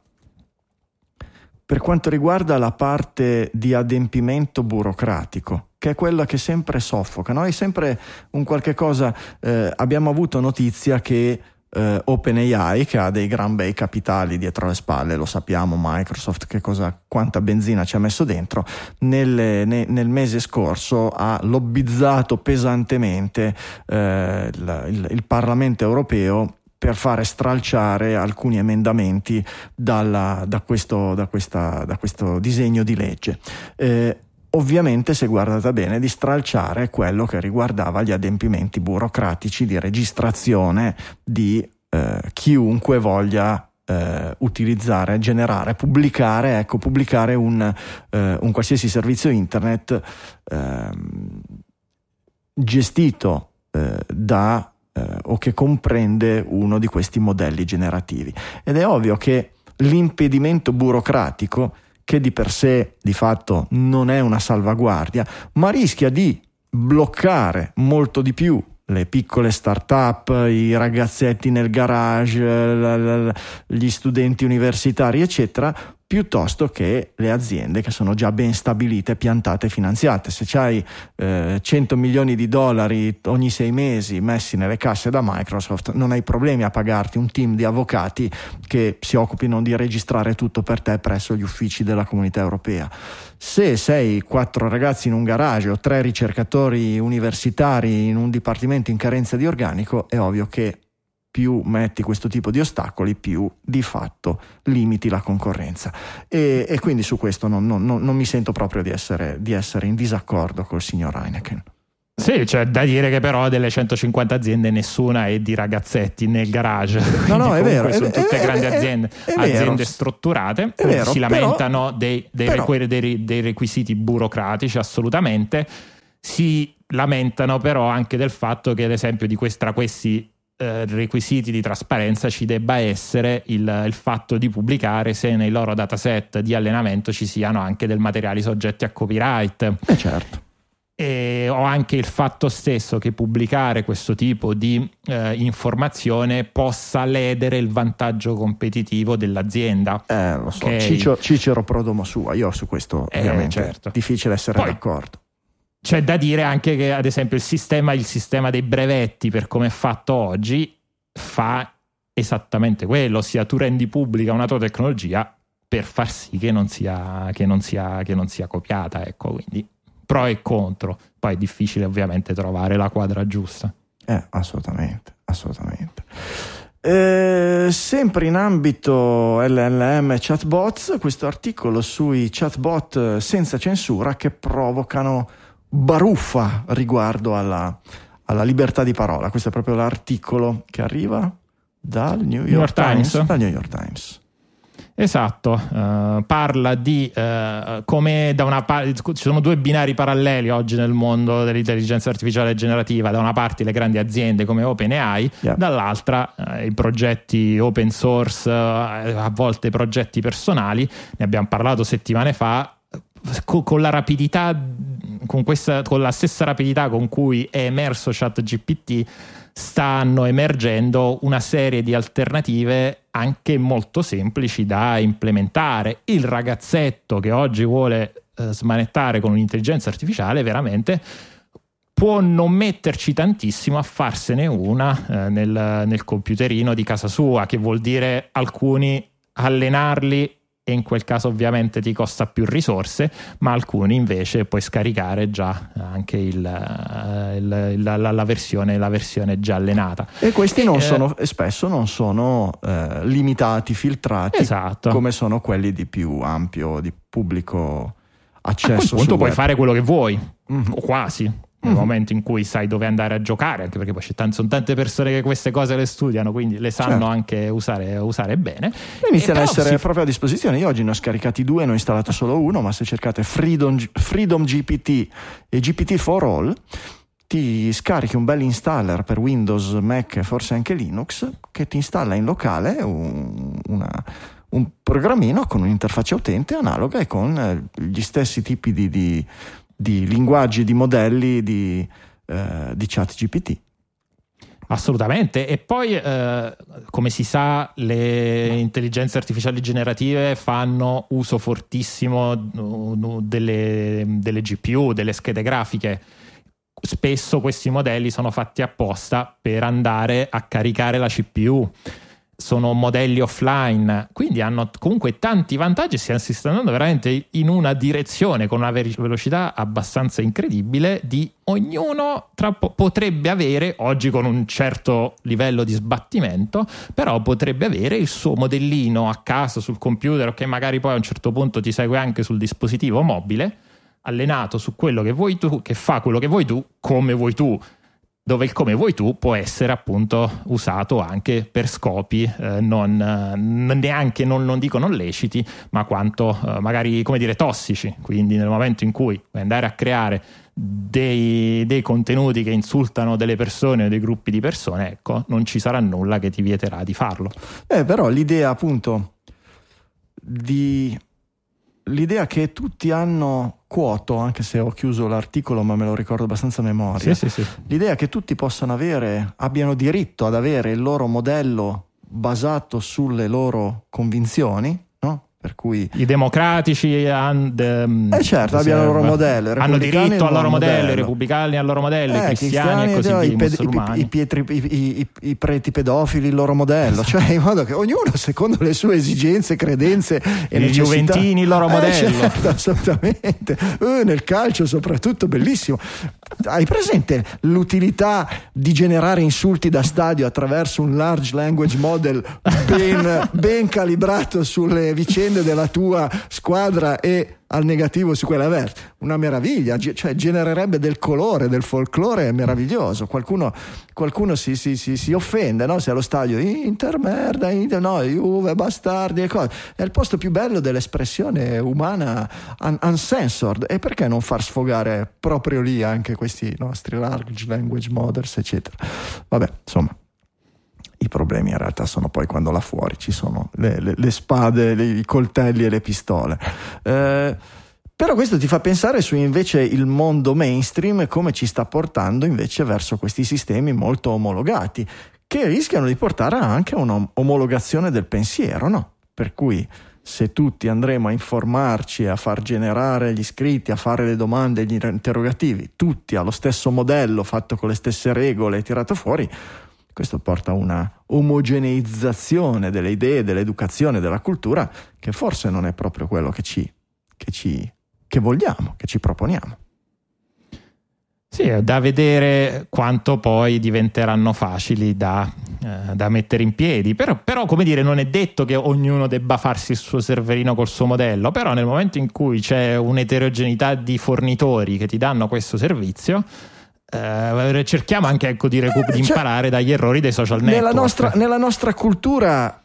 S1: per quanto riguarda la parte di adempimento burocratico, che è quella che sempre soffoca, no? è sempre un qualche cosa, eh, abbiamo avuto notizia che eh, OpenAI, che ha dei gran bei capitali dietro le spalle, lo sappiamo, Microsoft, che cosa, quanta benzina ci ha messo dentro, nel, ne, nel mese scorso ha lobbizzato pesantemente eh, il, il, il Parlamento europeo per fare stralciare alcuni emendamenti dalla, da, questo, da, questa, da, questo, disegno di legge. Eh, ovviamente, se guardate bene, di stralciare quello che riguardava gli adempimenti burocratici di registrazione di eh, chiunque voglia eh, utilizzare, generare, pubblicare, ecco, pubblicare un, eh, un qualsiasi servizio internet ehm, gestito eh, da eh, o che comprende uno di questi modelli generativi. Ed è ovvio che l'impedimento burocratico, che di per sé di fatto non è una salvaguardia, ma rischia di bloccare molto di più le piccole start-up, i ragazzetti nel garage, gli studenti universitari, eccetera, piuttosto che le aziende che sono già ben stabilite, piantate e finanziate. Se hai eh, 100 milioni di dollari ogni sei mesi messi nelle casse da Microsoft, non hai problemi a pagarti un team di avvocati che si occupino di registrare tutto per te presso gli uffici della comunità europea. Se sei quattro ragazzi in un garage o tre ricercatori universitari in un dipartimento in carenza di organico, è ovvio che più metti questo tipo di ostacoli, più di fatto limiti la concorrenza. E, e quindi su questo non, non, non, mi sento proprio di essere, di essere, in disaccordo col signor Heineken.
S3: Sì, c'è da dire che però delle 150 aziende nessuna è di ragazzetti nel garage. No, no, è vero. Sono tutte è, grandi è, aziende, è, aziende strutturate. Vero, si lamentano però, dei, dei, però, requ- dei, dei requisiti burocratici, assolutamente. Si lamentano però anche del fatto che, ad esempio, di questi, tra questi eh, requisiti di trasparenza ci debba essere il, il, fatto di pubblicare se nei loro dataset di allenamento ci siano anche del materiali soggetti a copyright.
S1: Eh certo.
S3: E ho anche il fatto stesso che pubblicare questo tipo di eh, informazione possa ledere il vantaggio competitivo dell'azienda.
S1: Eh, lo so, okay. Cicero, Cicero Prodomo sua, io su questo eh, ovviamente certo. è difficile essere Poi, d'accordo.
S3: C'è da dire anche che, ad esempio, il sistema, il sistema dei brevetti, per come è fatto oggi, fa esattamente quello, ossia tu rendi pubblica una tua tecnologia per far sì che non sia, che non sia, che non sia copiata. Ecco, quindi pro e contro. Poi è difficile ovviamente trovare la quadra giusta.
S1: Eh, assolutamente, assolutamente. Eh, sempre in ambito LLM chatbots, questo articolo sui chatbot senza censura che provocano baruffa riguardo alla, alla, libertà di parola. Questo è proprio l'articolo che arriva dal New York, New York Times. Times. Dal New York Times.
S3: Esatto, uh, parla di uh, come da una parte ci sono due binari paralleli oggi nel mondo dell'intelligenza artificiale generativa, da una parte le grandi aziende come OpenAI, yeah. dall'altra uh, i progetti open source, a volte progetti personali, ne abbiamo parlato settimane fa, con la rapidità, con, questa, con la stessa rapidità con cui è emerso ChatGPT, stanno emergendo una serie di alternative anche molto semplici da implementare. Il ragazzetto che oggi vuole eh, smanettare con un'intelligenza artificiale veramente può non metterci tantissimo a farsene una eh, nel, nel computerino di casa sua, che vuol dire alcuni allenarli e in quel caso ovviamente ti costa più risorse, ma alcuni invece puoi scaricare già anche il, eh, il, la, la, la, versione, la, versione, già allenata.
S1: E questi non eh, sono, spesso non sono eh, limitati, filtrati, esatto. come sono quelli di più ampio, di pubblico accesso. A
S3: quel punto puoi web. fare quello che vuoi, mm-hmm. o quasi nel mm-hmm. momento in cui sai dove andare a giocare, anche perché poi t- sono tante persone che queste cose le studiano, quindi le sanno certo. anche usare, usare, bene.
S1: Iniziano ad essere si... proprio a disposizione. Io oggi ne ho scaricati due, ne ho installato solo uno, ma se cercate Freedom, Freedom GPT e GPT for All, ti scarichi un bel installer per Windows, Mac e forse anche Linux che ti installa in locale un, una, un programmino con un'interfaccia utente analoga e con eh, gli stessi tipi di, di, di linguaggi, di modelli di, eh, di chat GPT.
S3: Assolutamente, e poi eh, come si sa le intelligenze artificiali generative fanno uso fortissimo delle, delle GPU, delle schede grafiche spesso questi modelli sono fatti apposta per andare a caricare la CPU. Sono modelli offline, quindi hanno comunque tanti vantaggi. Si sta andando veramente in una direzione con una velocità abbastanza incredibile. Di ognuno tra, potrebbe avere, oggi con un certo livello di sbattimento, però potrebbe avere il suo modellino a casa sul computer, che magari poi a un certo punto ti segue anche sul dispositivo mobile allenato su quello che vuoi tu, che fa quello che vuoi tu, come vuoi tu, dove il come vuoi tu può essere appunto usato anche per scopi eh, non, neanche, non, non, dico non leciti, ma quanto eh, magari come dire tossici. Quindi nel momento in cui puoi andare a creare dei, dei, contenuti che insultano delle persone o dei gruppi di persone, ecco, non ci sarà nulla che ti vieterà di farlo.
S1: Eh, però l'idea appunto di l'idea che tutti hanno quoto, anche se ho chiuso l'articolo ma me lo ricordo abbastanza a memoria,
S3: sì, sì, sì.
S1: l'idea che tutti possano avere, abbiano diritto ad avere il loro modello basato sulle loro convinzioni, per cui...
S3: I democratici and,
S1: um, eh certo, abbiano il loro modello.
S3: Hanno diritto al loro modello, i repubblicani al loro modello, eh, i cristiani, cristiani e così via, i,
S1: ped- i, i, i, preti pedofili il loro modello, cioè in modo che ognuno secondo le sue esigenze, credenze e I
S3: Juventini il loro
S1: eh,
S3: modello.
S1: Certo, assolutamente. Uh, nel calcio soprattutto, bellissimo. Hai presente l'utilità di generare insulti da stadio attraverso un large language model ben, ben calibrato sulle vicende dipende dalla tua squadra e al negativo su quella avversa. Una meraviglia, cioè genererebbe del colore, del folklore meraviglioso. Qualcuno, qualcuno si, si, si, si, offende no? se allo stadio Inter merda, Inter, no, Juve, bastardi e cose. È il posto più bello dell'espressione umana un, uncensored. E perché non far sfogare proprio lì anche questi nostri large language models, eccetera? Vabbè, insomma i problemi in realtà sono poi quando là fuori ci sono le, le, le spade, le, i coltelli e le pistole. Eh, però questo ti fa pensare su invece il mondo mainstream e come ci sta portando invece verso questi sistemi molto omologati, che rischiano di portare anche a un'omologazione del pensiero, no? Per cui se tutti andremo a informarci, a far generare gli iscritti, a fare le domande, gli interrogativi, tutti allo stesso modello, fatto con le stesse regole, tirato fuori, questo porta a una omogeneizzazione delle idee, dell'educazione, della cultura, che forse non è proprio quello che, ci, che, ci, che vogliamo, che ci proponiamo.
S3: Sì, è da vedere quanto poi diventeranno facili da, eh, da mettere in piedi. Però, però, come dire, non è detto che ognuno debba farsi il suo serverino col suo modello. Però, nel momento in cui c'è un'eterogeneità di fornitori che ti danno questo servizio, eh, cerchiamo anche ecco, di, recu- eh, di cioè, imparare dagli errori dei social network.
S1: Nella nostra, nella nostra cultura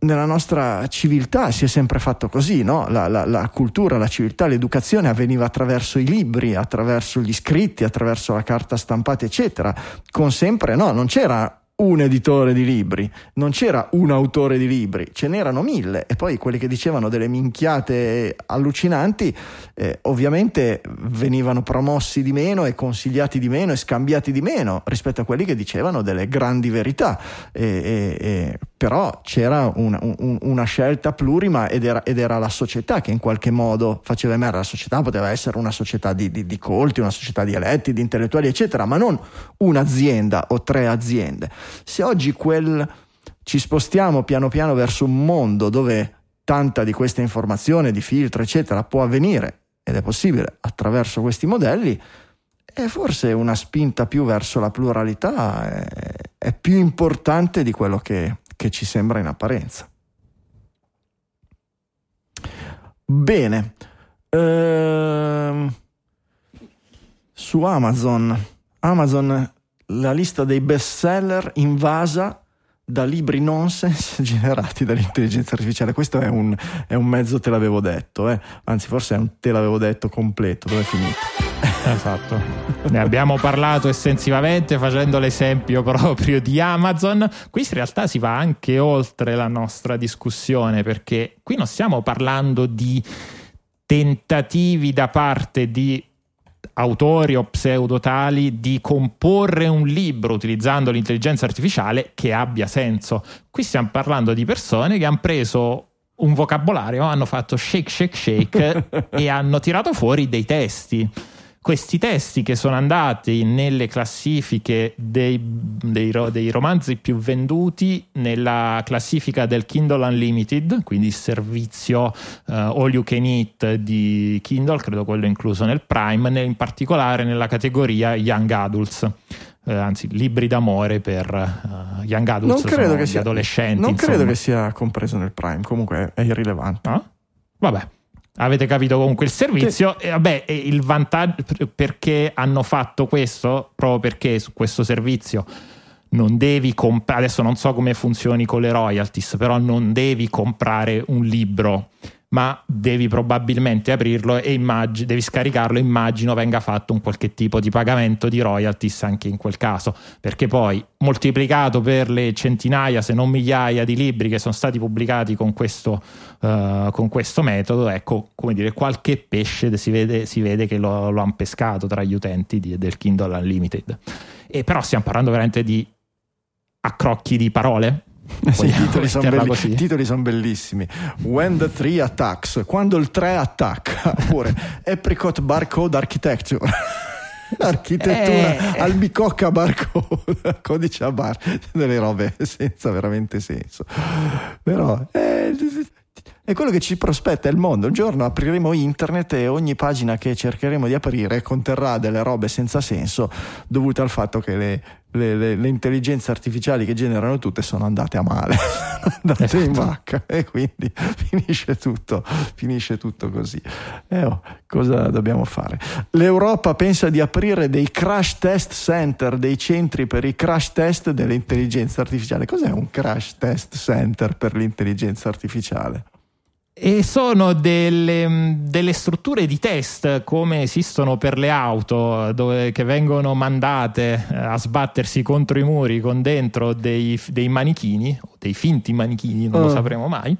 S1: nella nostra civiltà si è sempre fatto così, no? la, la, la, cultura, la civiltà, l'educazione avveniva attraverso i libri, attraverso gli scritti, attraverso la carta stampata, eccetera. Con sempre, no, non c'era un editore di libri, non c'era un autore di libri, ce n'erano mille. E poi quelli che dicevano delle minchiate allucinanti eh, ovviamente venivano promossi di meno e consigliati di meno e scambiati di meno rispetto a quelli che dicevano delle grandi verità, e, e, e, però c'era una, un, una scelta plurima ed era, ed era, la società che in qualche modo faceva emergere, la società poteva essere una società di, di, di colti, una società di eletti, di intellettuali eccetera, ma non un'azienda o tre aziende se oggi quel, ci spostiamo piano piano verso un mondo dove tanta di questa informazione, di filtro, eccetera, può avvenire ed è possibile attraverso questi modelli, è forse una spinta più verso la pluralità è, è più importante di quello che, che ci sembra in apparenza. Bene. Ehm su Amazon. Amazon, la lista dei bestseller invasa da libri nonsense generati dall'intelligenza artificiale. Questo è un, è un mezzo te l'avevo detto, eh? anzi forse è un te l'avevo detto completo, dove è finito?
S3: Esatto, ne abbiamo parlato estensivamente facendo l'esempio proprio di Amazon. Qui in realtà si va anche oltre la nostra discussione perché qui non stiamo parlando di tentativi da parte di autori o pseudotali di comporre un libro utilizzando l'intelligenza artificiale che abbia senso. Qui stiamo parlando di persone che hanno preso un vocabolario, hanno fatto shake shake shake e hanno tirato fuori dei testi questi testi che sono andati nelle classifiche dei, dei, dei, romanzi più venduti nella classifica del Kindle Unlimited, quindi il servizio uh, all you can eat di Kindle, credo quello incluso nel Prime, in particolare nella categoria Young Adults. Uh, anzi, libri d'amore per uh, young adults, non credo che sia, adolescenti.
S1: Non
S3: insomma.
S1: credo che sia compreso nel Prime, comunque è irrilevante.
S3: No? Vabbè, avete capito comunque il servizio? Sì. e vabbè il vantaggio perché hanno fatto questo? Proprio perché su questo servizio non devi comprare adesso non so come funzioni con le royalties però non devi comprare un libro ma devi probabilmente aprirlo e immagini, devi scaricarlo. Immagino venga fatto un qualche tipo di pagamento di royalties anche in quel caso, perché poi moltiplicato per le centinaia, se non migliaia di libri che sono stati pubblicati con questo, uh, con questo metodo, ecco, come dire, qualche pesce si vede, si vede che lo, lo hanno pescato tra gli utenti di, del Kindle Unlimited. E però stiamo parlando veramente di accrocchi di parole
S1: sì, i titoli sono belli, titoli son bellissimi. When the Tree Attacks, quando il 3 attacca, oppure Apricot Barcode Architecture. Architettura eh, albicocca barcode, codice a bar, delle robe senza veramente senso. Però eh, è quello che ci prospetta il mondo. Un giorno apriremo internet e ogni pagina che cercheremo di aprire conterrà delle robe senza senso dovute al fatto che le le, le, le, intelligenze artificiali che generano tutte sono andate a male, andate esatto. in vacca e quindi finisce tutto, finisce tutto così. E oh, cosa dobbiamo fare? L'Europa pensa di aprire dei crash test center, dei centri per i crash test dell'intelligenza artificiale. Cos'è un crash test center per l'intelligenza artificiale?
S3: E sono delle, mm, delle, strutture di test come esistono per le auto, dove, che vengono mandate eh, a sbattersi contro i muri con dentro dei, dei manichini, o dei finti manichini, non oh. lo sapremo mai.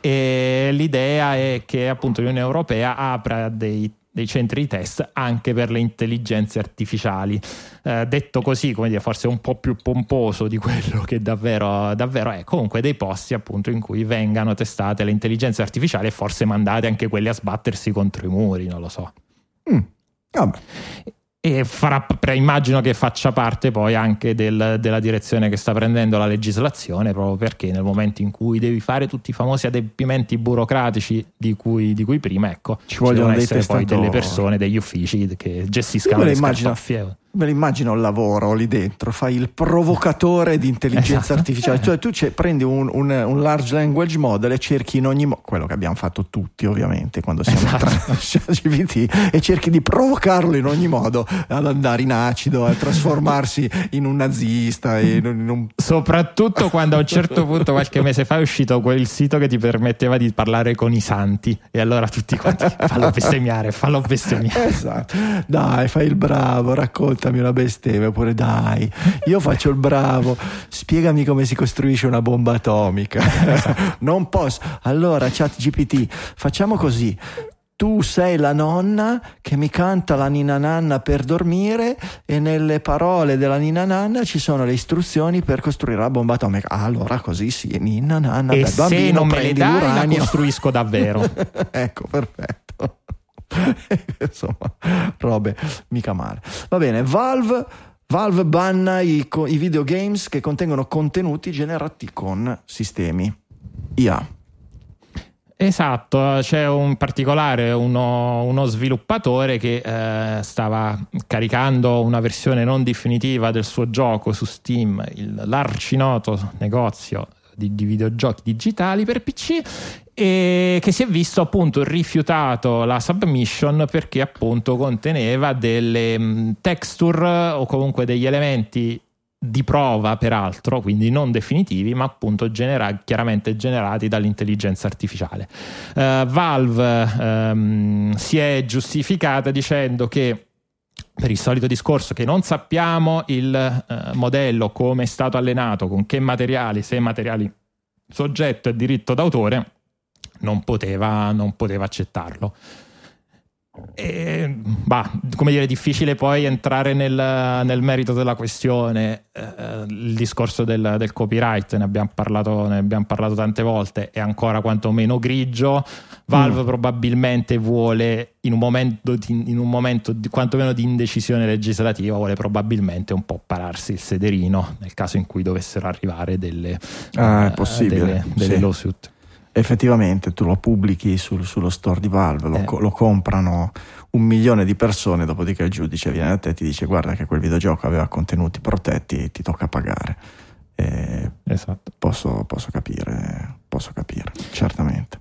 S3: E l'idea è che appunto l'Unione Europea apra dei dei centri di test anche per le intelligenze artificiali. Eh, detto così, come dire, forse un po' più pomposo di quello che davvero, davvero è. Comunque dei posti appunto in cui vengano testate le intelligenze artificiali e forse mandate anche quelle a sbattersi contro i muri, non lo so.
S1: Mm. Vabbè
S3: e farà, immagino che faccia parte poi anche del, della direzione che sta prendendo la legislazione, proprio perché nel momento in cui devi fare tutti i famosi adempimenti burocratici di cui, di cui prima, ecco, ci vogliono essere poi delle persone, degli uffici che gestiscano le scartoffie
S1: me lo immagino il lavoro lì dentro, fai il provocatore di intelligenza esatto. artificiale, cioè tu prendi un, un, un, large language model e cerchi in ogni modo, quello che abbiamo fatto tutti ovviamente quando siamo esatto. tra e cerchi di provocarlo in ogni modo ad andare in acido, a trasformarsi in un nazista. In, in un...
S3: Soprattutto quando a un certo punto, qualche mese fa, è uscito quel sito che ti permetteva di parlare con i santi e allora tutti quanti fallo bestemmiare, fallo bestemmiare.
S1: Esatto, dai, fai il bravo, racconta raccontami una bestemmia, oppure dai, io faccio il bravo, spiegami come si costruisce una bomba atomica. non posso. Allora, chat GPT, facciamo così tu sei la nonna che mi canta la nina nanna per dormire e nelle parole della nina nanna ci sono le istruzioni per costruire la bomba atomica. Ah, allora così sì, nina nanna,
S3: e beh, se non me le dai l'uranio. la costruisco davvero.
S1: ecco, perfetto. Insomma, robe mica male. Va bene, Valve, Valve banna i, i videogames che contengono contenuti generati con sistemi IA.
S3: Esatto, c'è un particolare uno, uno sviluppatore che eh, stava caricando una versione non definitiva del suo gioco su Steam, il l'arcinoto negozio di, di videogiochi digitali per PC e che si è visto appunto rifiutato la submission perché appunto conteneva delle mh, texture o comunque degli elementi di prova peraltro, quindi non definitivi, ma appunto genera- chiaramente generati dall'intelligenza artificiale. Uh, Valve um, si è giustificata dicendo che per il solito discorso che non sappiamo il uh, modello come è stato allenato, con che materiali, se materiali soggetto e diritto d'autore, non poteva, non poteva accettarlo. E, bah, come dire, è difficile poi entrare nel, nel merito della questione. Eh, il discorso del, del copyright, ne abbiamo, parlato, ne abbiamo, parlato, tante volte, è ancora quantomeno grigio. Valve mm. probabilmente vuole, in un momento, di, in un momento di, quantomeno di indecisione legislativa, vuole probabilmente un po' pararsi il sederino nel caso in cui dovessero arrivare delle,
S1: ah, eh,
S3: delle, delle sì. lawsuit
S1: effettivamente tu lo pubblichi sul, sullo store di Valve, lo, eh. lo, comprano un milione di persone, dopodiché il giudice viene da te e ti dice guarda che quel videogioco aveva contenuti protetti ti tocca pagare. E esatto. Posso, posso capire, posso capire, certamente.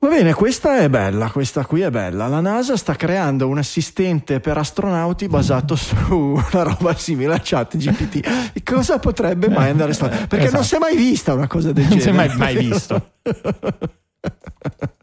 S1: Va bene, questa è bella, questa qui è bella. La NASA sta creando un assistente per astronauti basato su una roba simile a chat GPT. Cosa potrebbe mai andare storto? Perché esatto. non si è mai vista una cosa del
S3: non
S1: genere.
S3: Non si è mai, mai visto.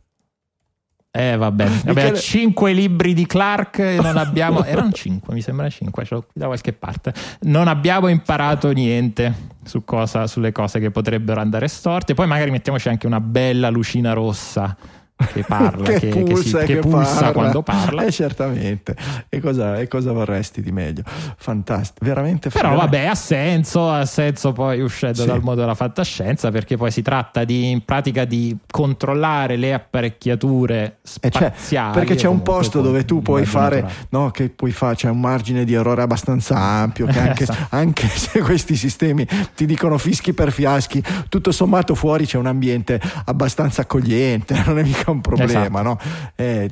S3: Eh vabbè, Michele... 5 libri di Clark non abbiamo, erano 5 mi sembra 5, ce l'ho qui da qualche parte, non abbiamo imparato niente su cosa, sulle cose che potrebbero andare storte, poi magari mettiamoci anche una bella lucina rossa che parla, che, che, pulsa, che, si, che pulsa parla. quando parla.
S1: Eh, certamente. E cosa, e cosa, vorresti di meglio? Fantastico, veramente
S3: Però veramente... vabbè, ha senso, ha senso poi uscendo sì. dal mondo della fantascienza perché poi si tratta di, in pratica di controllare le apparecchiature spaziali.
S1: Cioè, perché c'è un posto dove tu puoi fare, no, che puoi fare, c'è un margine di errore abbastanza ampio, che anche, esatto. anche se questi sistemi ti dicono fischi per fiaschi, tutto sommato fuori c'è un ambiente abbastanza accogliente, non è mica mica un problema, esatto. no? Eh,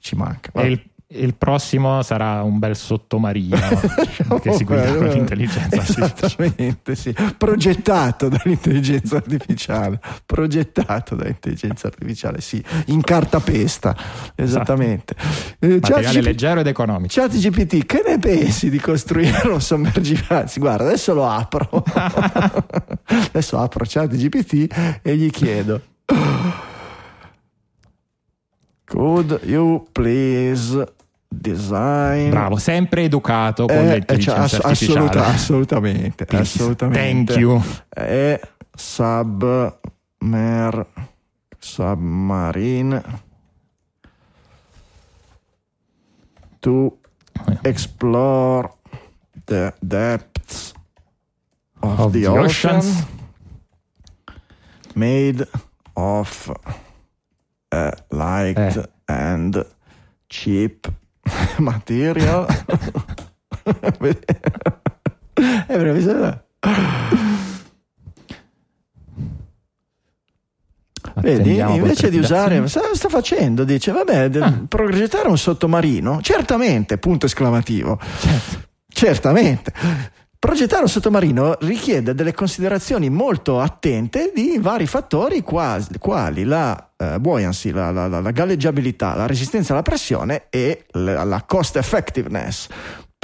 S1: ci manca.
S3: Il, il, prossimo sarà un bel sottomarino che si guida con l'intelligenza
S1: Esattamente, sì. Progettato dall'intelligenza artificiale. Progettato dall'intelligenza artificiale, sì. In cartapesta, esattamente.
S3: Esatto. Eh, Materiale G- leggero ed economico.
S1: Chat GPT, che ne pensi di costruire un sommergibile? Anzi, guarda, adesso lo apro. adesso apro Chat GPT e gli chiedo Could you please design.
S3: Bravo, sempre educato con eh, l'intelligenza cioè, ass- assoluta,
S1: assolutamente, Please. assolutamente.
S3: Thank you.
S1: E submer submarine to explore the depths of, of the, the ocean oceans made of uh, light eh. and cheap material. è vero, Vedi, invece di usare, sta, sta, facendo, dice, vabbè, ah. progettare un sottomarino, certamente, punto esclamativo. Certo. Certamente. Progettare un sottomarino richiede delle considerazioni molto attente di vari fattori quali, quali la uh, buoyancy, la, la, la, galleggiabilità, la resistenza alla pressione e la cost effectiveness.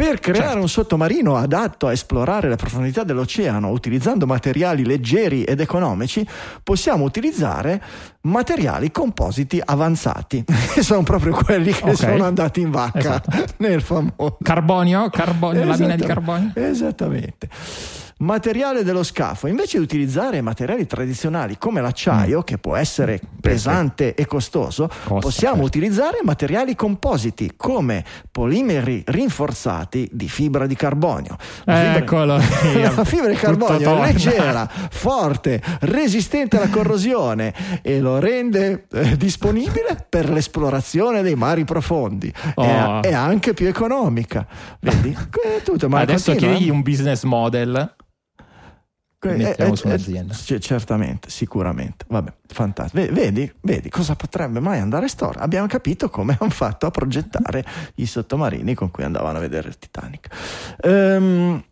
S1: Per creare certo. un sottomarino adatto a esplorare le profondità dell'oceano utilizzando materiali leggeri ed economici, possiamo utilizzare materiali compositi avanzati, che sono proprio quelli che okay. sono andati in vacca esatto. nel famoso
S3: carbonio, carbonio lamina di carbonio.
S1: Esattamente materiale dello scafo, invece di utilizzare materiali tradizionali come l'acciaio, mm. che può essere pesante e costoso, Costa, possiamo certo. utilizzare materiali compositi come polimeri rinforzati di fibra di carbonio.
S3: La Eccolo.
S1: Fibra, la fibra di carbonio è leggera, forte, resistente alla corrosione e lo rende eh, disponibile per l'esplorazione dei mari profondi. Oh. È, è, anche più economica. Vedi?
S3: Tutto, ma Adesso chiedi un business model mettiamo eh, su un'azienda.
S1: Eh, certamente, sicuramente. Vabbè, fantastico. Vedi, vedi cosa potrebbe mai andare storto? Abbiamo capito come hanno fatto a progettare i sottomarini con cui andavano a vedere il Titanic. Um,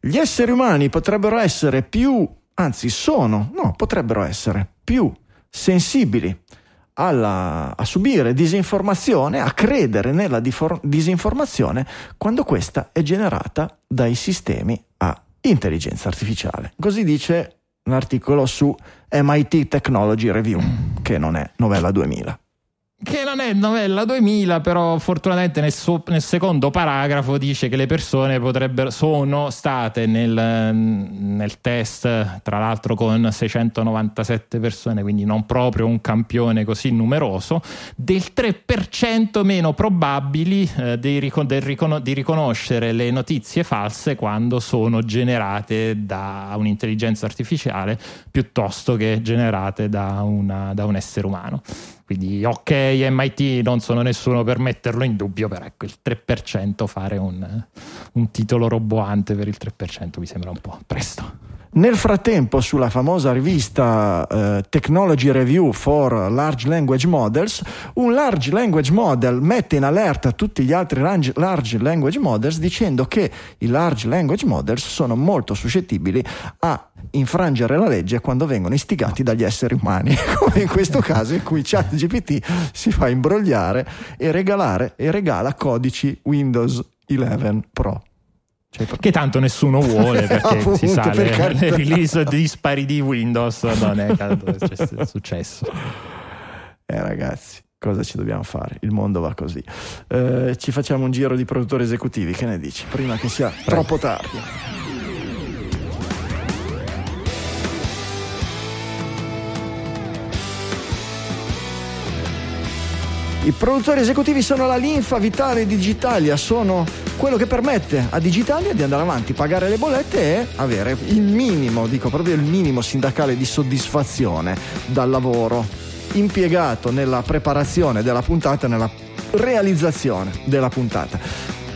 S1: gli esseri umani potrebbero essere più anzi sono, no, potrebbero essere più sensibili alla, a subire disinformazione, a credere nella difor- disinformazione quando questa è generata dai sistemi intelligenza artificiale. Così dice un articolo su MIT Technology Review, che non è novella 2000
S3: che non è novella 2000, però fortunatamente nel, suo, nel, secondo paragrafo dice che le persone sono state nel, nel, test, tra l'altro con 697 persone, quindi non proprio un campione così numeroso, del 3% meno probabili eh, di, riconos- di riconoscere le notizie false quando sono generate da un'intelligenza artificiale piuttosto che generate da, una, da un essere umano. Quindi ok, MIT non sono nessuno per metterlo in dubbio, però ecco il 3% fare un, un titolo roboante per il 3% mi sembra un po' presto.
S1: Nel frattempo, sulla famosa rivista eh, Technology Review for Large Language Models, un Large Language Model mette in allerta tutti gli altri Large Language Models dicendo che i Large Language Models sono molto suscettibili a infrangere la legge quando vengono istigati dagli esseri umani, come in questo caso in cui ChatGPT si fa imbrogliare e regalare e regala codici Windows 11 Pro.
S3: Cioè, che tanto nessuno vuole perché Appunto, si sa per le, le, release dispari di Windows non è successo.
S1: Eh ragazzi, cosa ci dobbiamo fare? Il mondo va così. Eh, ci facciamo un giro di produttori esecutivi, che ne dici? Prima che sia Prego. troppo tardi. I produttori esecutivi sono la linfa vitale di Digitalia, sono quello che permette a Digitalia di andare avanti, pagare le bollette e avere il minimo, dico proprio il minimo sindacale di soddisfazione dal lavoro impiegato nella preparazione della puntata, nella realizzazione della puntata.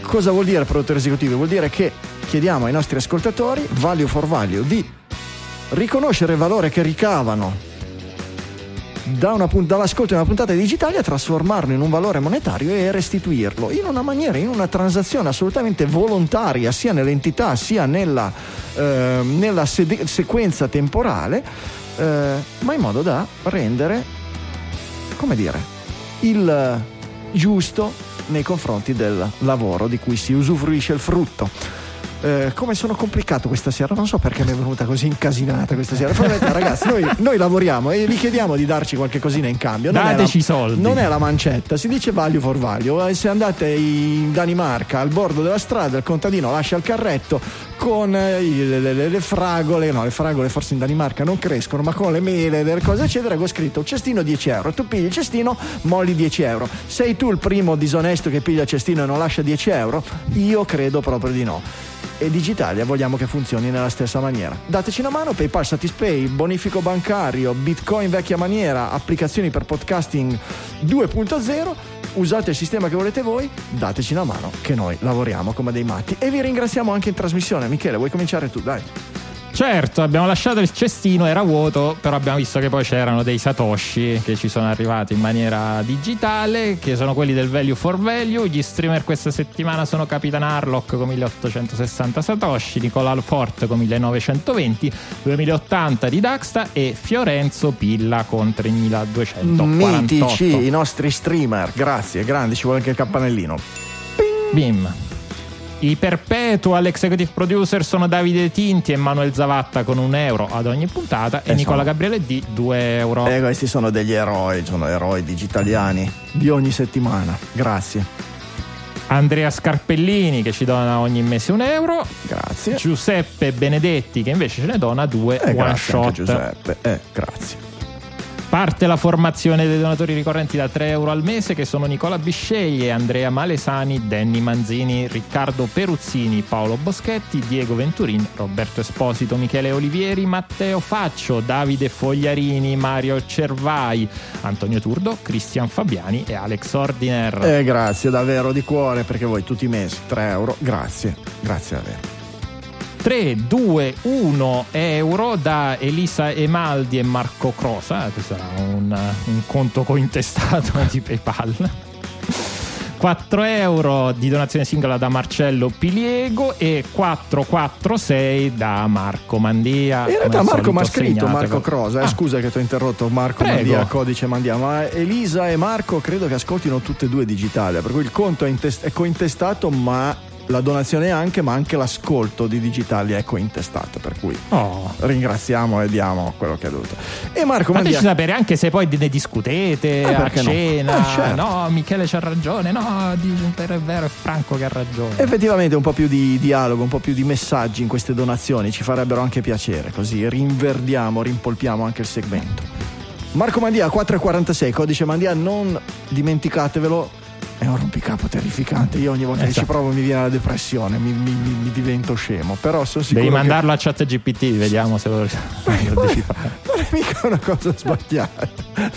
S1: Cosa vuol dire produttore esecutivo? Vuol dire che chiediamo ai nostri ascoltatori, value for value, di riconoscere il valore che ricavano da una, dall'ascolto di una puntata digitale a trasformarlo in un valore monetario e restituirlo in una maniera, in una transazione assolutamente volontaria sia nell'entità sia nella, eh, nella sede- sequenza temporale, eh, ma in modo da rendere, come dire, il giusto nei confronti del lavoro di cui si usufruisce il frutto. Eh, come sono complicato questa sera, non so perché mi è venuta così incasinata questa sera. Probabilmente, ragazzi, noi, noi, lavoriamo e vi chiediamo di darci qualche cosina in cambio.
S3: Non Dateci
S1: i
S3: soldi.
S1: Non è la mancetta, si dice value for value. Eh, se andate in Danimarca al bordo della strada, il contadino lascia il carretto con eh, le, le, le, fragole, no, le fragole forse in Danimarca non crescono, ma con le mele, delle cose eccetera, con scritto cestino 10 euro. Tu pigli il cestino, molli 10 euro. Sei tu il primo disonesto che piglia il cestino e non lascia 10 euro? Io credo proprio di no e Digitalia vogliamo che funzioni nella stessa maniera. Dateci una mano, PayPal, Satispay, bonifico bancario, Bitcoin vecchia maniera, applicazioni per podcasting 2.0. Usate il sistema che volete voi, dateci una mano che noi lavoriamo come dei matti e vi ringraziamo anche in trasmissione. Michele, vuoi cominciare tu? Dai.
S3: Certo, abbiamo lasciato il cestino, era vuoto, però abbiamo visto che poi c'erano dei satoshi che ci sono arrivati in maniera digitale, che sono quelli del value for value. Gli streamer questa settimana sono Capitan Harlock con 1860 satoshi, Nicola Alfort con 1920, 2080 di Daxta e Fiorenzo Pilla con 3248.
S1: Mitici i nostri streamer, grazie, grandi, ci vuole anche il campanellino.
S3: Bim. I perpetual executive producer sono Davide Tinti e Manuel Zavatta con un euro ad ogni puntata e, e Nicola sono... Gabriele D 2 euro.
S1: E questi sono degli eroi, sono eroi digitaliani di ogni settimana. Grazie.
S3: Andrea Scarpellini che ci dona ogni mese un euro.
S1: Grazie.
S3: Giuseppe Benedetti che invece ce ne dona due
S1: eh,
S3: one shot.
S1: Giuseppe, eh, grazie.
S3: Parte la formazione dei donatori ricorrenti da 3 euro al mese che sono Nicola Bisceglie, Andrea Malesani, Danny Manzini, Riccardo Peruzzini, Paolo Boschetti, Diego Venturin, Roberto Esposito, Michele Olivieri, Matteo Faccio, Davide Fogliarini, Mario Cervai, Antonio Turdo, Cristian Fabiani e Alex Ordiner.
S1: Eh, grazie davvero di cuore perché voi tutti i mesi 3 euro, grazie, grazie davvero.
S3: 3, 2, 1 euro da Elisa Emaldi e Marco Crosa. Questo sarà un, un conto cointestato di PayPal. 4 euro di donazione singola da Marcello Piliego e 446 da Marco Mandia.
S1: In realtà Marco mi ha scritto, Marco
S3: con-
S1: Crosa, eh,
S3: Ah,
S1: scusa che ti ho interrotto, Marco
S3: Prego.
S1: Mandia, codice Mandia, ma Elisa e Marco credo che ascoltino tutte e due digitale, per cui il conto è, intes- è cointestato, ma la donazione anche, ma anche l'ascolto di digitali è cointestato, per cui
S3: Oh.
S1: ringraziamo e diamo quello che è dovuto. E Marco
S3: Fateci
S1: Mandia...
S3: sapere anche se poi ne discutete
S1: Eh,
S3: a
S1: perché no?
S3: cena.
S1: Eh, certo.
S3: No, Michele c'ha ragione. No, per- è vero, è Franco che ha ragione.
S1: Effettivamente un po' più di dialogo, un po' più di messaggi in queste donazioni ci farebbero anche piacere, così rinverdiamo, rimpolpiamo anche il segmento. Marco Mandia 446, codice Mandia, non dimenticatevelo, è un rompicapo terrificante. Io ogni volta che
S3: Esatto.
S1: ci provo mi viene la depressione, mi, mi- mi- mi divento scemo. Però sono sicuro.
S3: Devi
S1: che
S3: mandarlo a chat GPT, vediamo se lo, lo decifrare.
S1: Non è mica una cosa sbagliata,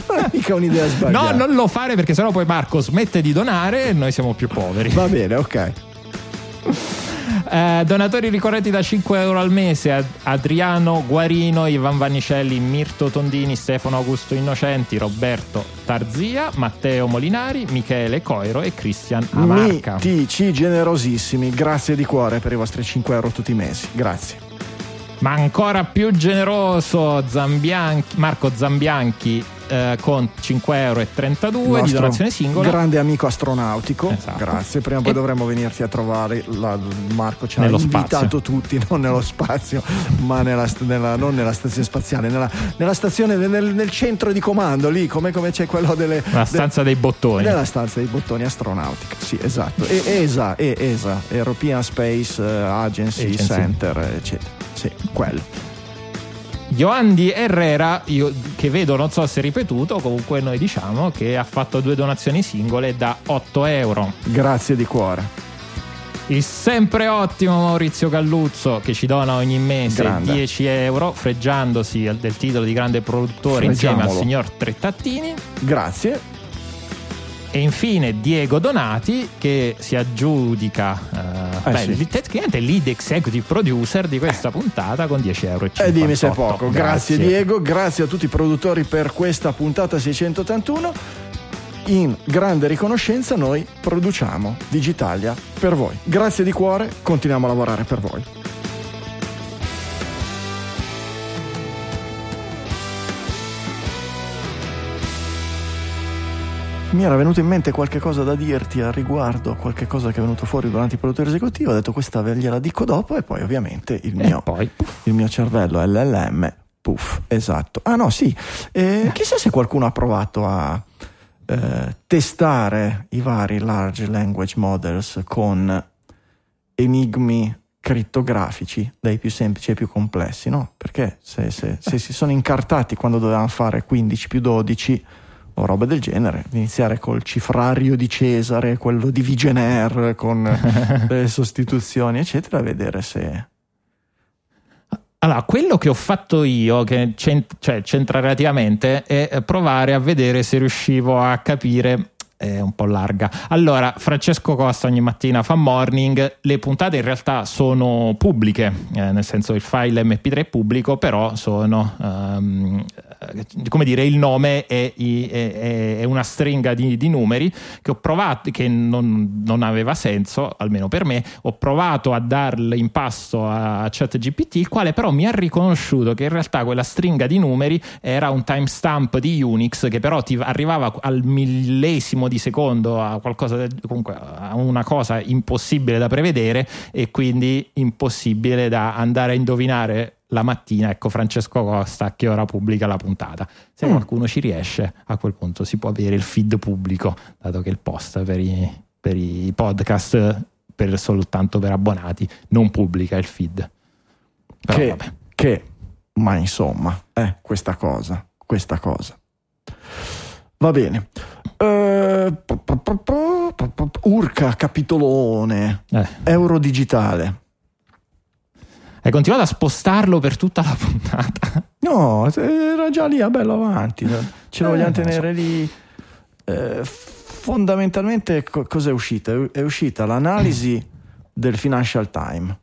S1: non è mica un'idea sbagliata.
S3: No, non lo fare perché sennò poi Marco smette di donare e noi siamo più poveri.
S1: Va bene, ok.
S3: Eh, donatori ricorrenti da 5 euro al mese: Ad- Adriano Guarino, Ivan Vannicelli, Mirto Tondini, Stefano Augusto Innocenti, Roberto Tarzia, Matteo Molinari, Michele Coiro e Cristian Amarca.
S1: Mitici generosissimi, grazie di cuore per i vostri 5 euro tutti i mesi. Grazie.
S3: Ma ancora più generoso Zambianchi- Marco Zambianchi eh, con 5,32 euro di donazione singola.
S1: Grande amico astronautico.
S3: Esatto.
S1: Grazie. Prima o poi
S3: E-
S1: dovremmo venirti a trovare. La- Marco ci ha
S3: Nello
S1: invitato
S3: spazio.
S1: tutti, non nello spazio, ma nella, nella- non nella stazione spaziale, nella, nella stazione, nel, nel centro di comando, lì come, come c'è quello delle.
S3: La stanza dei bottoni.
S1: Nella stanza dei bottoni astronautica, sì, esatto. E ESA, e ESA, European Space eh, Agency,
S3: Agency.
S1: Center, eccetera. Sì, quello.
S3: Ioandi Herrera, io che vedo, non so se ripetuto, comunque noi diciamo che ha fatto due donazioni singole da 8 euro.
S1: Grazie di cuore.
S3: Il sempre ottimo Maurizio Galluzzo che ci dona ogni mese
S1: Grande.
S3: 10 euro, freggiandosi del titolo di grande produttore insieme al signor Trettattini.
S1: Grazie.
S3: E infine Diego Donati che si aggiudica eh,
S1: Eh
S3: beh,
S1: sì.
S3: il- tecnicamente lead executive producer di questa puntata con 10 euro.
S1: E Eh, dimmi se è poco. Grazie, Diego, grazie a tutti i produttori per questa puntata 681. In grande riconoscenza noi produciamo Digitalia per voi. Grazie di cuore, continuiamo a lavorare per voi. Mi era venuto in mente qualche cosa da dirti al riguardo, qualche cosa che è venuto fuori durante il produttore esecutivo, ho detto questa ve gliela dico dopo e poi ovviamente il mio
S3: poi
S1: il mio cervello LLM, puff, esatto. Ah no, sì, Eh, chissà se qualcuno ha provato a eh, testare i vari large language models con enigmi crittografici, dai più semplici ai più complessi, no? Perché se, se- se si sono incartati quando dovevano fare 15 più 12 o roba del genere, iniziare col cifrario di Cesare, quello di Vigener, con le sostituzioni, eccetera, a vedere se...
S3: Allora, quello che ho fatto io, che c'ent- cioè, c'entra relativamente, è provare a vedere se riuscivo a capire. È un po' larga. Allora, Francesco Costa ogni mattina fa morning. Le puntate in realtà sono pubbliche, eh, nel senso il file MP3 è pubblico, però sono. ehm, eh, come dire, il nome è, è- è- una stringa di, di numeri che ho provato, che non, non aveva senso, almeno per me. Ho provato a darle in pasto a ChatGPT, il quale però mi ha riconosciuto che in realtà quella stringa di numeri era un timestamp di Unix che però ti arrivava al millesimo di secondo a qualcosa comunque a una cosa impossibile da prevedere e quindi impossibile da andare a indovinare la mattina, ecco Francesco Costa a che ora pubblica la puntata. Se
S1: Mm.
S3: qualcuno ci riesce, a quel punto si può avere il feed pubblico, dato che il post per i, per i podcast per soltanto per abbonati non pubblica il feed. Però
S1: che,
S3: vabbè.
S1: che, ma insomma, è questa cosa, questa cosa. Va bene. Eh, po- Urca, capitolone,
S3: Eh,
S1: euro digitale.
S3: Hai continuato a spostarlo per tutta la puntata.
S1: No, era già lì a bello avanti. Ce lo
S3: Eh,
S1: vogliamo
S3: lo so.
S1: tenere lì. Eh, fondamentalmente, co- cos'è uscita? È uscita l'analisi del Financial Times.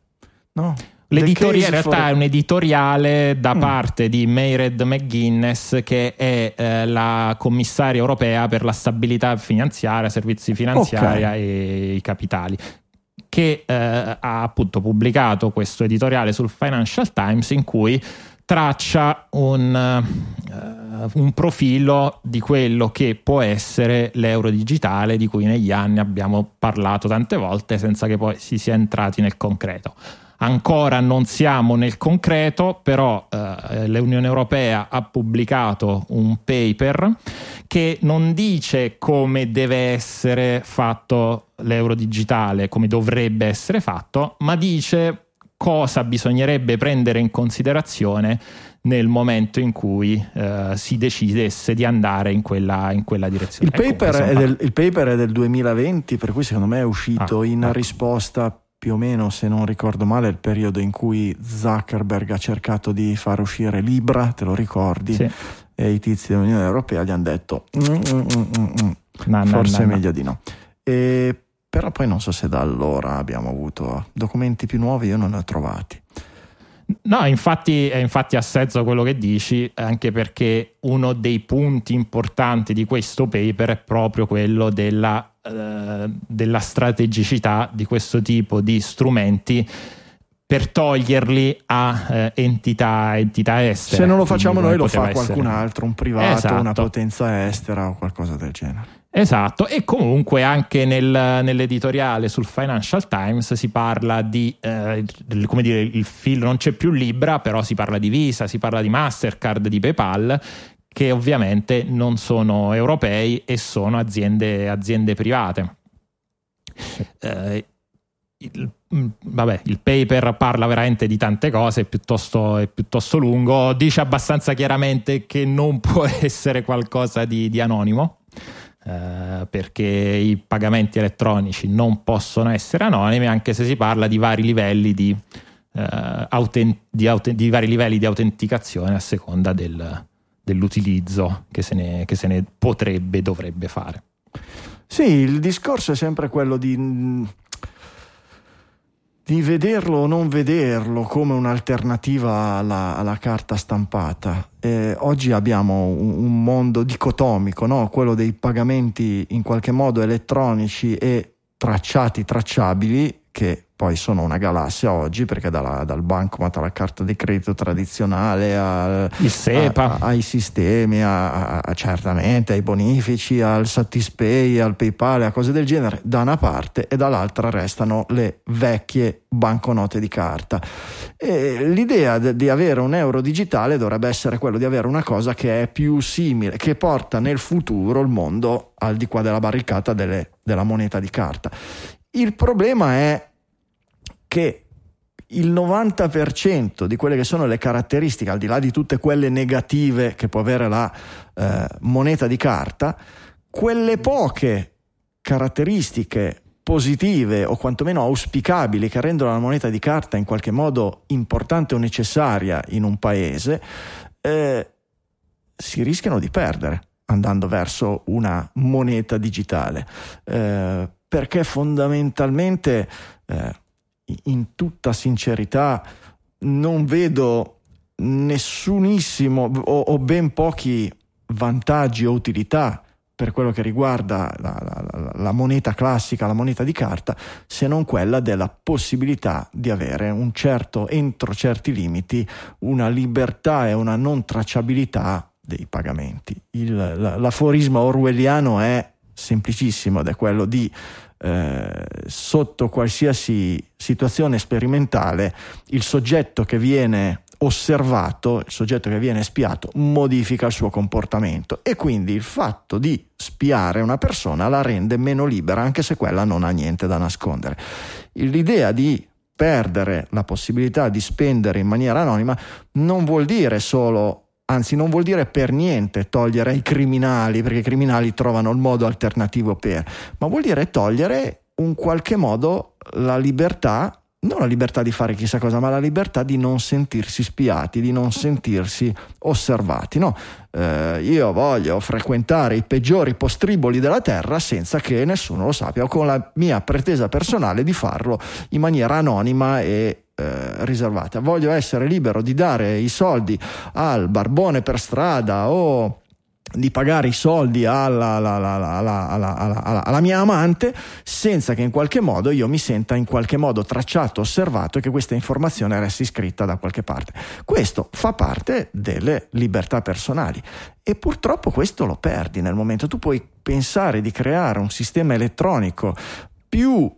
S1: No?
S3: L'editoriale in realtà for... è un editoriale da mm. parte di Mayred McGuinness, che è eh, la commissaria europea per la stabilità finanziaria, servizi finanziari okay. e i capitali che eh, ha appunto pubblicato questo editoriale sul Financial Times in cui traccia un, uh, un, profilo di quello che può essere l'euro digitale di cui negli anni abbiamo parlato tante volte senza che poi si sia entrati nel concreto. Ancora non siamo nel concreto, però uh, l'Unione Europea ha pubblicato un paper che non dice come deve essere fatto l'euro digitale, come dovrebbe essere fatto, ma dice cosa bisognerebbe prendere in considerazione nel momento in cui eh, si decidesse di andare in quella, in quella direzione.
S1: Il, ecco, paper del, il, paper è del, 2020, per cui secondo me è uscito ah, in ecco. risposta più o meno, se non ricordo male, il periodo in cui Zuckerberg ha cercato di far uscire Libra, te lo ricordi? Sì. E i tizi dell'Unione Europea gli hanno detto mm, mm, mm, no, forse no, no, è meglio di no. E però poi non so se da allora abbiamo avuto documenti più nuovi, io non ne ho trovati.
S3: No, infatti, infatti ha senso quello che dici, anche perché uno dei punti importanti di questo paper è proprio quello della, eh, della strategicità di questo tipo di strumenti per toglierli a eh, entità, entità, estere.
S1: Se non lo facciamo noi lo fa qualcun essere. altro, un privato, esatto. una potenza estera o qualcosa del genere.
S3: Esatto, e comunque anche nel, nell'editoriale sul Financial Times si parla di, eh, come dire, il filo, non c'è più Libra, però si parla di Visa, si parla di Mastercard, di PayPal, che ovviamente non sono europei e sono aziende, aziende private. Eh, il, mm, vabbè, il paper parla veramente di tante cose, è piuttosto, è piuttosto, lungo, dice abbastanza chiaramente che non può essere qualcosa di, di anonimo eh, perché i pagamenti elettronici non possono essere anonimi anche se si parla di vari livelli di, eh, autent- di, aut- di vari livelli di autenticazione a seconda del, dell'utilizzo che se, ne, che se ne potrebbe, dovrebbe fare.
S1: Sì, il discorso è sempre quello di di vederlo o non vederlo come un'alternativa alla, alla carta stampata. Eh, oggi abbiamo un, un mondo dicotomico, no? quello dei pagamenti in qualche modo elettronici e tracciati, tracciabili, che poi sono una galassia oggi perché dalla, dal bancomat alla carta di credito tradizionale al,
S3: a,
S1: ai sistemi, a, a, certamente ai bonifici, al Satispay, al PayPal, a cose del genere, da una parte e dall'altra restano le vecchie banconote di carta. E l'idea de, di avere un euro digitale dovrebbe essere quello di avere una cosa che è più simile, che porta nel futuro il mondo al di qua della barricata delle, della moneta di carta. Il problema è che il 90% di quelle che sono le caratteristiche, al di là di tutte quelle negative che può avere la eh, moneta di carta, quelle poche caratteristiche positive o quantomeno auspicabili che rendono la moneta di carta in qualche modo importante o necessaria in un paese, eh, si rischiano di perdere andando verso una moneta digitale, eh, perché fondamentalmente eh, in tutta sincerità non vedo nessunissimo o, o, ben pochi vantaggi o utilità per quello che riguarda la, la, la, moneta classica, la moneta di carta, se non quella della possibilità di avere un certo, entro certi limiti, una libertà e una non tracciabilità dei pagamenti. Il, l'aforisma orwelliano è semplicissimo ed è quello di eh, sotto qualsiasi situazione sperimentale il soggetto che viene osservato, il soggetto che viene spiato, modifica il suo comportamento e quindi il fatto di spiare una persona la rende meno libera anche se quella non ha niente da nascondere. L'idea di perdere la possibilità di spendere in maniera anonima non vuol dire solo anzi non vuol dire per niente togliere i criminali, perché i criminali trovano il modo alternativo per, ma vuol dire togliere in qualche modo la libertà, non la libertà di fare chissà cosa, ma la libertà di non sentirsi spiati, di non sentirsi osservati. No? Eh, io voglio frequentare i peggiori postriboli della terra senza che nessuno lo sappia, o con la mia pretesa personale di farlo in maniera anonima e eh, riservata. Voglio essere libero di dare i soldi al barbone per strada o di pagare i soldi alla, alla, alla, alla, mia amante senza che in qualche modo io mi senta in qualche modo tracciato, osservato e che questa informazione resti scritta da qualche parte. Questo fa parte delle libertà personali e purtroppo questo lo perdi nel momento. Tu puoi pensare di creare un sistema elettronico più,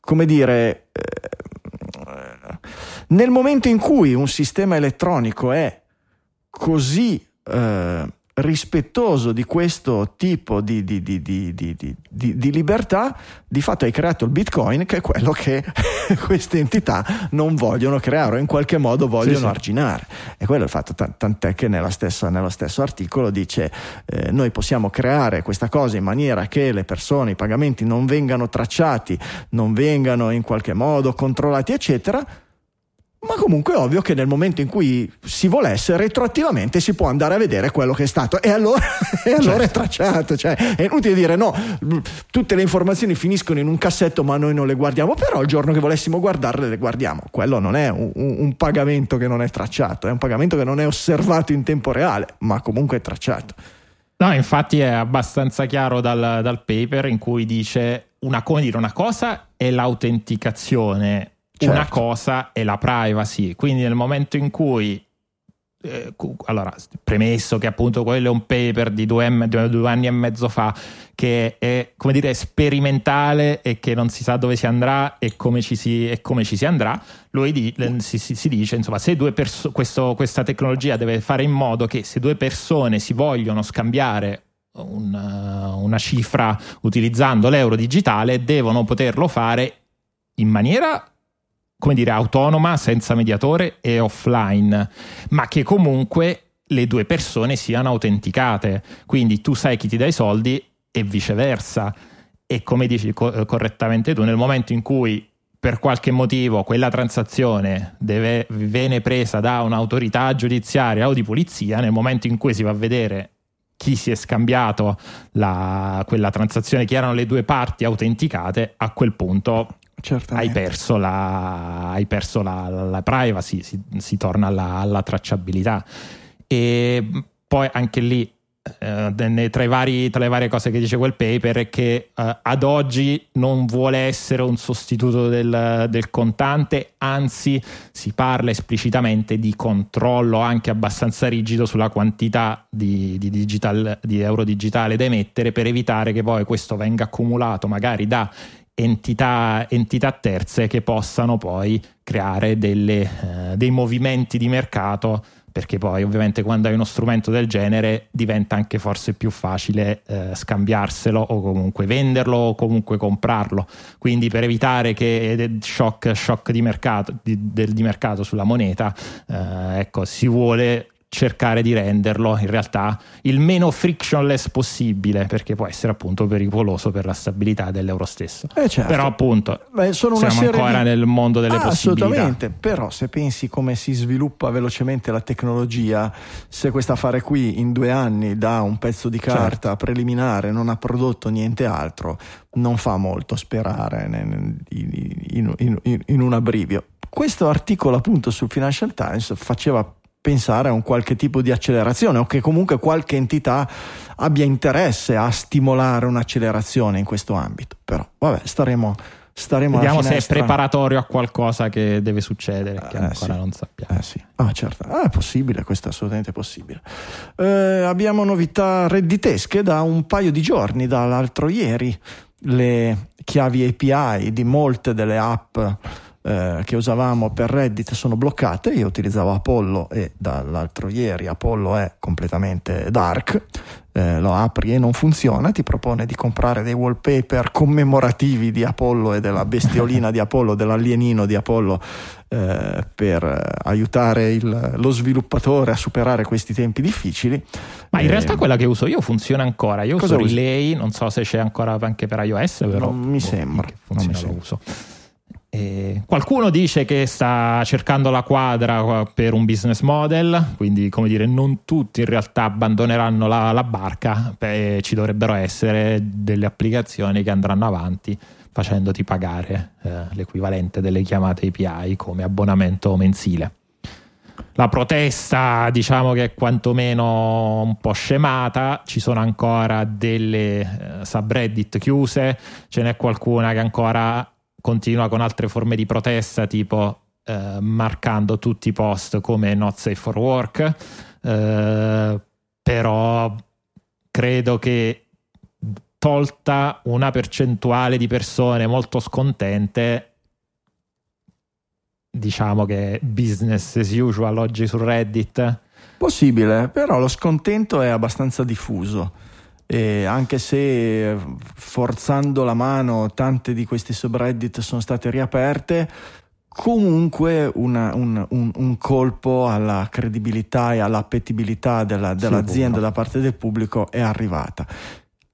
S1: come dire, eh, nel momento in cui un sistema elettronico è così eh, rispettoso di questo tipo di, di, di, di, libertà, di fatto hai creato il Bitcoin, che è quello che queste entità non vogliono creare o in qualche modo vogliono sì, arginare. E quello è il fatto, tant'è che stessa, nello stesso articolo dice eh, noi possiamo creare questa cosa in maniera che le persone, i pagamenti non vengano tracciati, non vengano in qualche modo controllati, eccetera ma comunque è ovvio che nel momento in cui si volesse, retroattivamente si può andare a vedere quello che è stato e allora, e allora certo. è tracciato. Cioè, è inutile dire no, tutte le informazioni finiscono in un cassetto ma noi non le guardiamo, però il giorno che volessimo guardarle le guardiamo. Quello non è un, un pagamento che non è tracciato, è un pagamento che non è osservato in tempo reale, ma comunque è tracciato.
S3: No, infatti è abbastanza chiaro dal, dal paper in cui dice una, dire, una cosa è l'autenticazione Certo. Una cosa è la privacy, quindi nel momento in cui eh, allora, premesso che appunto quello è un paper di due, due, due, anni e mezzo fa che è come dire sperimentale e che non si sa dove si andrà e come ci si, come ci si andrà, lui di, si, si, si, dice insomma se due perso- questo, questa tecnologia deve fare in modo che se due persone si vogliono scambiare una, una cifra utilizzando l'euro digitale devono poterlo fare in maniera come dire, autonoma, senza mediatore e offline, ma che comunque le due persone siano autenticate. Quindi tu sai chi ti dà i soldi e viceversa. E come dici co- correttamente tu, nel momento in cui per qualche motivo quella transazione deve, viene presa da un'autorità giudiziaria o di polizia, nel momento in cui si va a vedere chi si è scambiato la, quella transazione, chi erano le due parti autenticate, a quel punto hai perso la, hai perso la, la privacy, si, si torna alla, alla, tracciabilità. E poi anche lì, eh, tra, vari, tra, le varie cose che dice quel paper, è che eh, ad oggi non vuole essere un sostituto del, del, contante, anzi si parla esplicitamente di controllo anche abbastanza rigido sulla quantità di, di, digital, di euro digitale da emettere per evitare che poi questo venga accumulato magari da entità, entità terze che possano poi creare delle, eh, dei movimenti di mercato perché poi ovviamente quando hai uno strumento del genere diventa anche forse più facile eh, scambiarselo o comunque venderlo o comunque comprarlo. Quindi per evitare che shock, shock di, mercato, di, del, di mercato sulla moneta, eh, ecco, si vuole cercare di renderlo in realtà il meno frictionless possibile perché può essere appunto pericoloso per la stabilità dell'euro stesso
S1: eh certo.
S3: però appunto
S1: Beh,
S3: siamo ancora di... nel mondo delle ah, possibilità
S1: assolutamente però se pensi come si sviluppa velocemente la tecnologia se questo affare qui in due anni da un pezzo di carta certo. preliminare non ha prodotto niente altro non fa molto sperare in, in, in, in un abbrivio questo articolo appunto sul Financial Times faceva pensare a un qualche tipo di accelerazione o che comunque qualche entità abbia interesse a stimolare un'accelerazione in questo ambito. Però vabbè, staremo, staremo
S3: Vediamo se è preparatorio a qualcosa che deve succedere, che eh, ancora sì. non sappiamo.
S1: Eh, sì. Ah, certo, ah, è possibile, questo è assolutamente possibile. Eh, abbiamo novità redditesche da un paio di giorni, dall'altro ieri. Le chiavi API di molte delle app eh, che usavamo per Reddit sono bloccate. Io utilizzavo Apollo e dall'altro ieri Apollo è completamente dark. Eh, lo apri e non funziona, ti propone di comprare dei wallpaper commemorativi di Apollo e della bestiolina di Apollo, dell'alienino di Apollo eh, per aiutare il, lo sviluppatore a superare questi tempi difficili.
S3: Ma in eh, realtà quella che uso io funziona ancora. Io uso Relay, non so se c'è ancora anche per iOS, però
S1: non mi boh, sembra.
S3: Non mi sembra. lo uso. E qualcuno dice che sta cercando la quadra per un business model, quindi come dire non tutti in realtà abbandoneranno la, la barca, Beh, ci dovrebbero essere delle applicazioni che andranno avanti facendoti pagare eh, l'equivalente delle chiamate API come abbonamento mensile. La protesta diciamo che è quantomeno un po' scemata, ci sono ancora delle eh, subreddit chiuse, ce n'è qualcuna che ancora continua con altre forme di protesta tipo eh, marcando tutti i post come not safe for work, eh, però credo che tolta una percentuale di persone molto scontente, diciamo che business as usual oggi su Reddit.
S1: Possibile, però lo scontento è abbastanza diffuso. E anche se forzando la mano tante di questi subreddit sono state riaperte, comunque una, un, un, un, colpo alla credibilità e all'appetibilità della, dell'azienda sì, da parte del pubblico è arrivata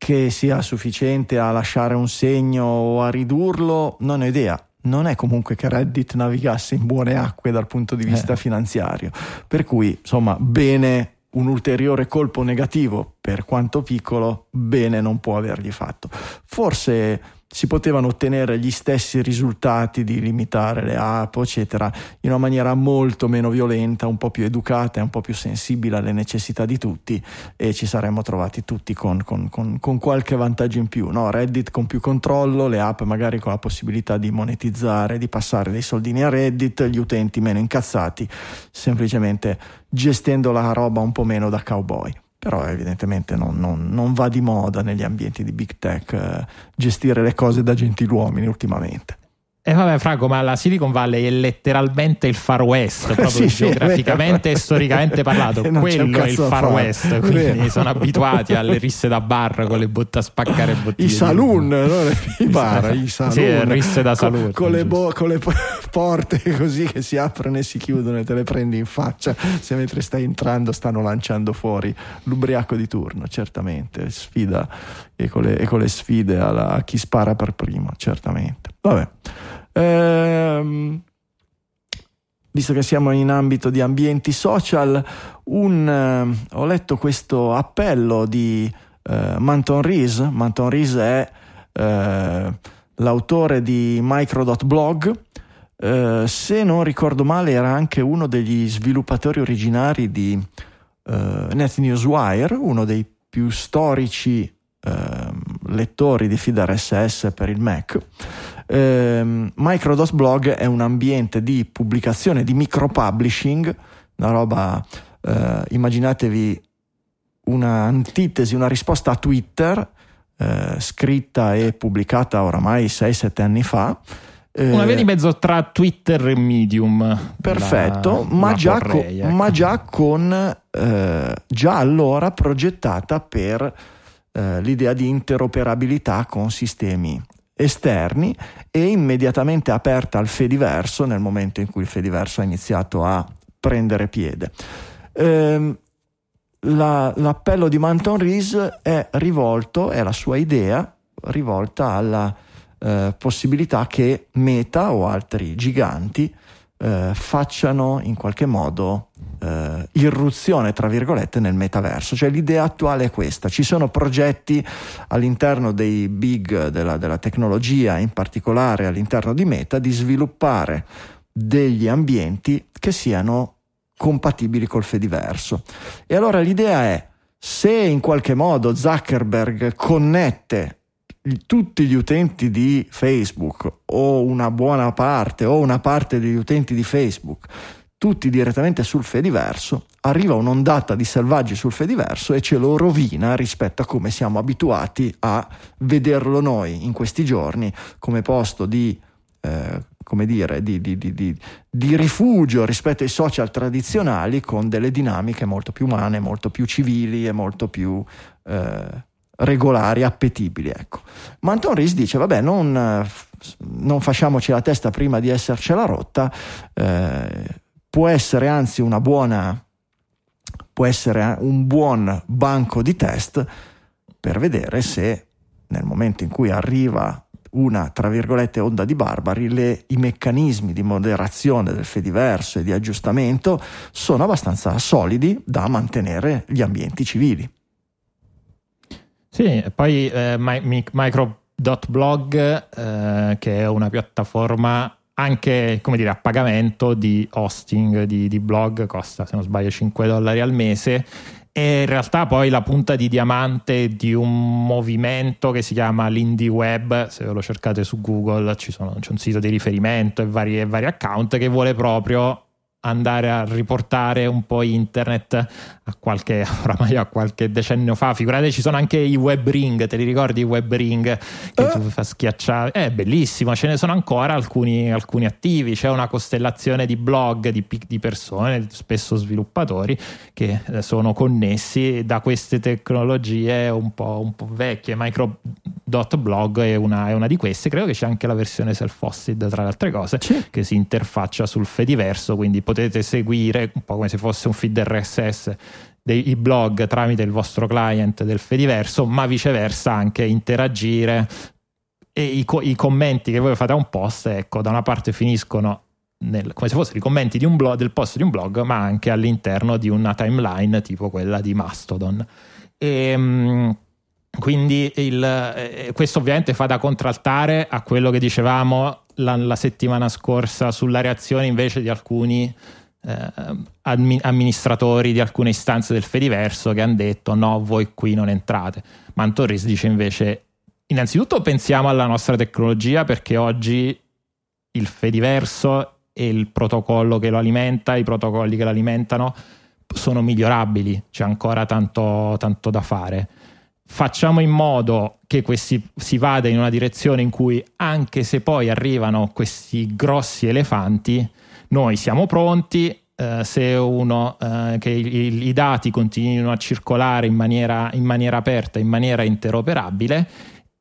S1: che sia sufficiente a lasciare un segno o a ridurlo, non ho idea. Non è comunque che Reddit navigasse in buone acque dal punto di vista eh. finanziario. Per cui, insomma, bene un ulteriore colpo negativo, per quanto piccolo, bene non può avergli fatto. Forse si potevano ottenere gli stessi risultati di limitare le app, eccetera, in una maniera molto meno violenta, un po' più educata e un po' più sensibile alle necessità di tutti e ci saremmo trovati tutti con, con, con, con qualche vantaggio in più. No? Reddit con più controllo, le app magari con la possibilità di monetizzare, di passare dei soldini a Reddit, gli utenti meno incazzati, semplicemente gestendo la roba un po' meno da cowboy però evidentemente non, non, non, va di moda negli ambienti di big tech eh, gestire le cose da gentiluomini ultimamente.
S3: E eh vabbè, Franco, ma la Silicon Valley è letteralmente il Far West, proprio sì, geograficamente e storicamente parlato. Quello è il Far West, quindi sono abituati alle risse da bar con le botte a spaccare bottiglie.
S1: I saloon, non i bar, i saloon.
S3: Sì, risse da saloon.
S1: Con, con, le bo- con, le porte così che si aprono e si chiudono e te le prendi in faccia, se mentre stai entrando stanno lanciando fuori l'ubriaco di turno, certamente. Sfida e con le, e con le sfide alla, a chi spara per primo, certamente. Vabbè. Ehm, visto che siamo in ambito di ambienti social, un, eh, ho letto questo appello di eh, Manton Rees. Manton Rees è eh, l'autore di Micro.blog. Eh, se non ricordo male, era anche uno degli sviluppatori originari di eh, NetNewsWire, uno dei più storici ehm, lettori di feed RSS per il Mac. Eh, Microdos Blog è un ambiente di pubblicazione, di micropublishing, una roba, eh, immaginatevi una antitesi, una risposta a Twitter, eh, scritta e pubblicata oramai 6-7 anni fa.
S3: Una via di mezzo tra Twitter e Medium.
S1: Perfetto, la, ma, la già vorrei, con, ecco. ma, già con, eh, già allora progettata per eh, l'idea di interoperabilità con sistemi esterni e immediatamente aperta al Fediverso nel momento in cui il Fediverso ha iniziato a prendere piede. Eh, la, l'appello di Manton Rees è rivolto, è la sua idea rivolta alla eh, possibilità che Meta o altri giganti eh, facciano in qualche modo eh, irruzione, tra virgolette, nel metaverso. Cioè l'idea attuale è questa, ci sono progetti all'interno dei big della, della tecnologia, in particolare all'interno di Meta, di sviluppare degli ambienti che siano compatibili col Fediverso. E allora l'idea è, se in qualche modo Zuckerberg connette tutti gli utenti di Facebook o una buona parte o una parte degli utenti di Facebook tutti direttamente sul Fediverso, arriva un'ondata di selvaggi sul Fediverso e ce lo rovina rispetto a come siamo abituati a vederlo noi in questi giorni come posto di, eh, come dire, di, di, di, rifugio rispetto ai social tradizionali con delle dinamiche molto più umane, molto più civili e molto più eh, regolari, appetibili. Ecco. Ma Anton Ries dice, vabbè, non, non facciamoci la testa prima di essercela rotta, eh, può essere anzi una buona, può essere un buon banco di test per vedere se nel momento in cui arriva una, tra virgolette, onda di barbari, le, i meccanismi di moderazione del Fediverso e di aggiustamento sono abbastanza solidi da mantenere gli ambienti civili.
S3: Sì, poi eh, micro Dotblog, eh, che è una piattaforma anche come dire, a pagamento di hosting di, di blog, costa se non sbaglio 5 dollari al mese. È in realtà poi la punta di diamante di un movimento che si chiama l'Indie Web, se lo cercate su Google sono, c'è un sito di riferimento e vari, e vari account che vuole proprio andare a riportare un po' internet a qualche, oramai a qualche decennio fa. Figurate, ci sono anche i web ring, te li ricordi i web ring che eh. tu fa schiacciare? È bellissimo, ce ne sono ancora alcuni, alcuni attivi, c'è una costellazione di blog, di, di, persone, spesso sviluppatori, che eh, sono connessi da queste tecnologie un po', un po vecchie. Micro.blog è una, è una di queste, credo che c'è anche la versione self-hosted tra le altre cose, sì. che si interfaccia sul Fediverso, quindi potete seguire un po' come se fosse un feed RSS dei blog tramite il vostro client del Fediverso, ma viceversa anche interagire e i, co- i commenti che voi fate a un post, ecco, da una parte finiscono nel, come se fossero i commenti blog, del post di un blog, ma anche all'interno di una timeline tipo quella di Mastodon. E, ehm, quindi il, eh, questo ovviamente fa da contraltare a quello che dicevamo la, la settimana scorsa sulla reazione invece di alcuni eh, amministratori di alcune istanze del Fediverso che hanno detto no, voi qui non entrate. Mantorris dice invece innanzitutto pensiamo alla nostra tecnologia perché oggi il Fediverso e il protocollo che lo alimenta, i protocolli che lo alimentano sono migliorabili, c'è ancora tanto, tanto da fare facciamo in modo che questi, si vada in una direzione in cui anche se poi arrivano questi grossi elefanti, noi siamo pronti. Eh, se uno eh, che i, i, dati continuino a circolare in maniera, in maniera aperta, in maniera interoperabile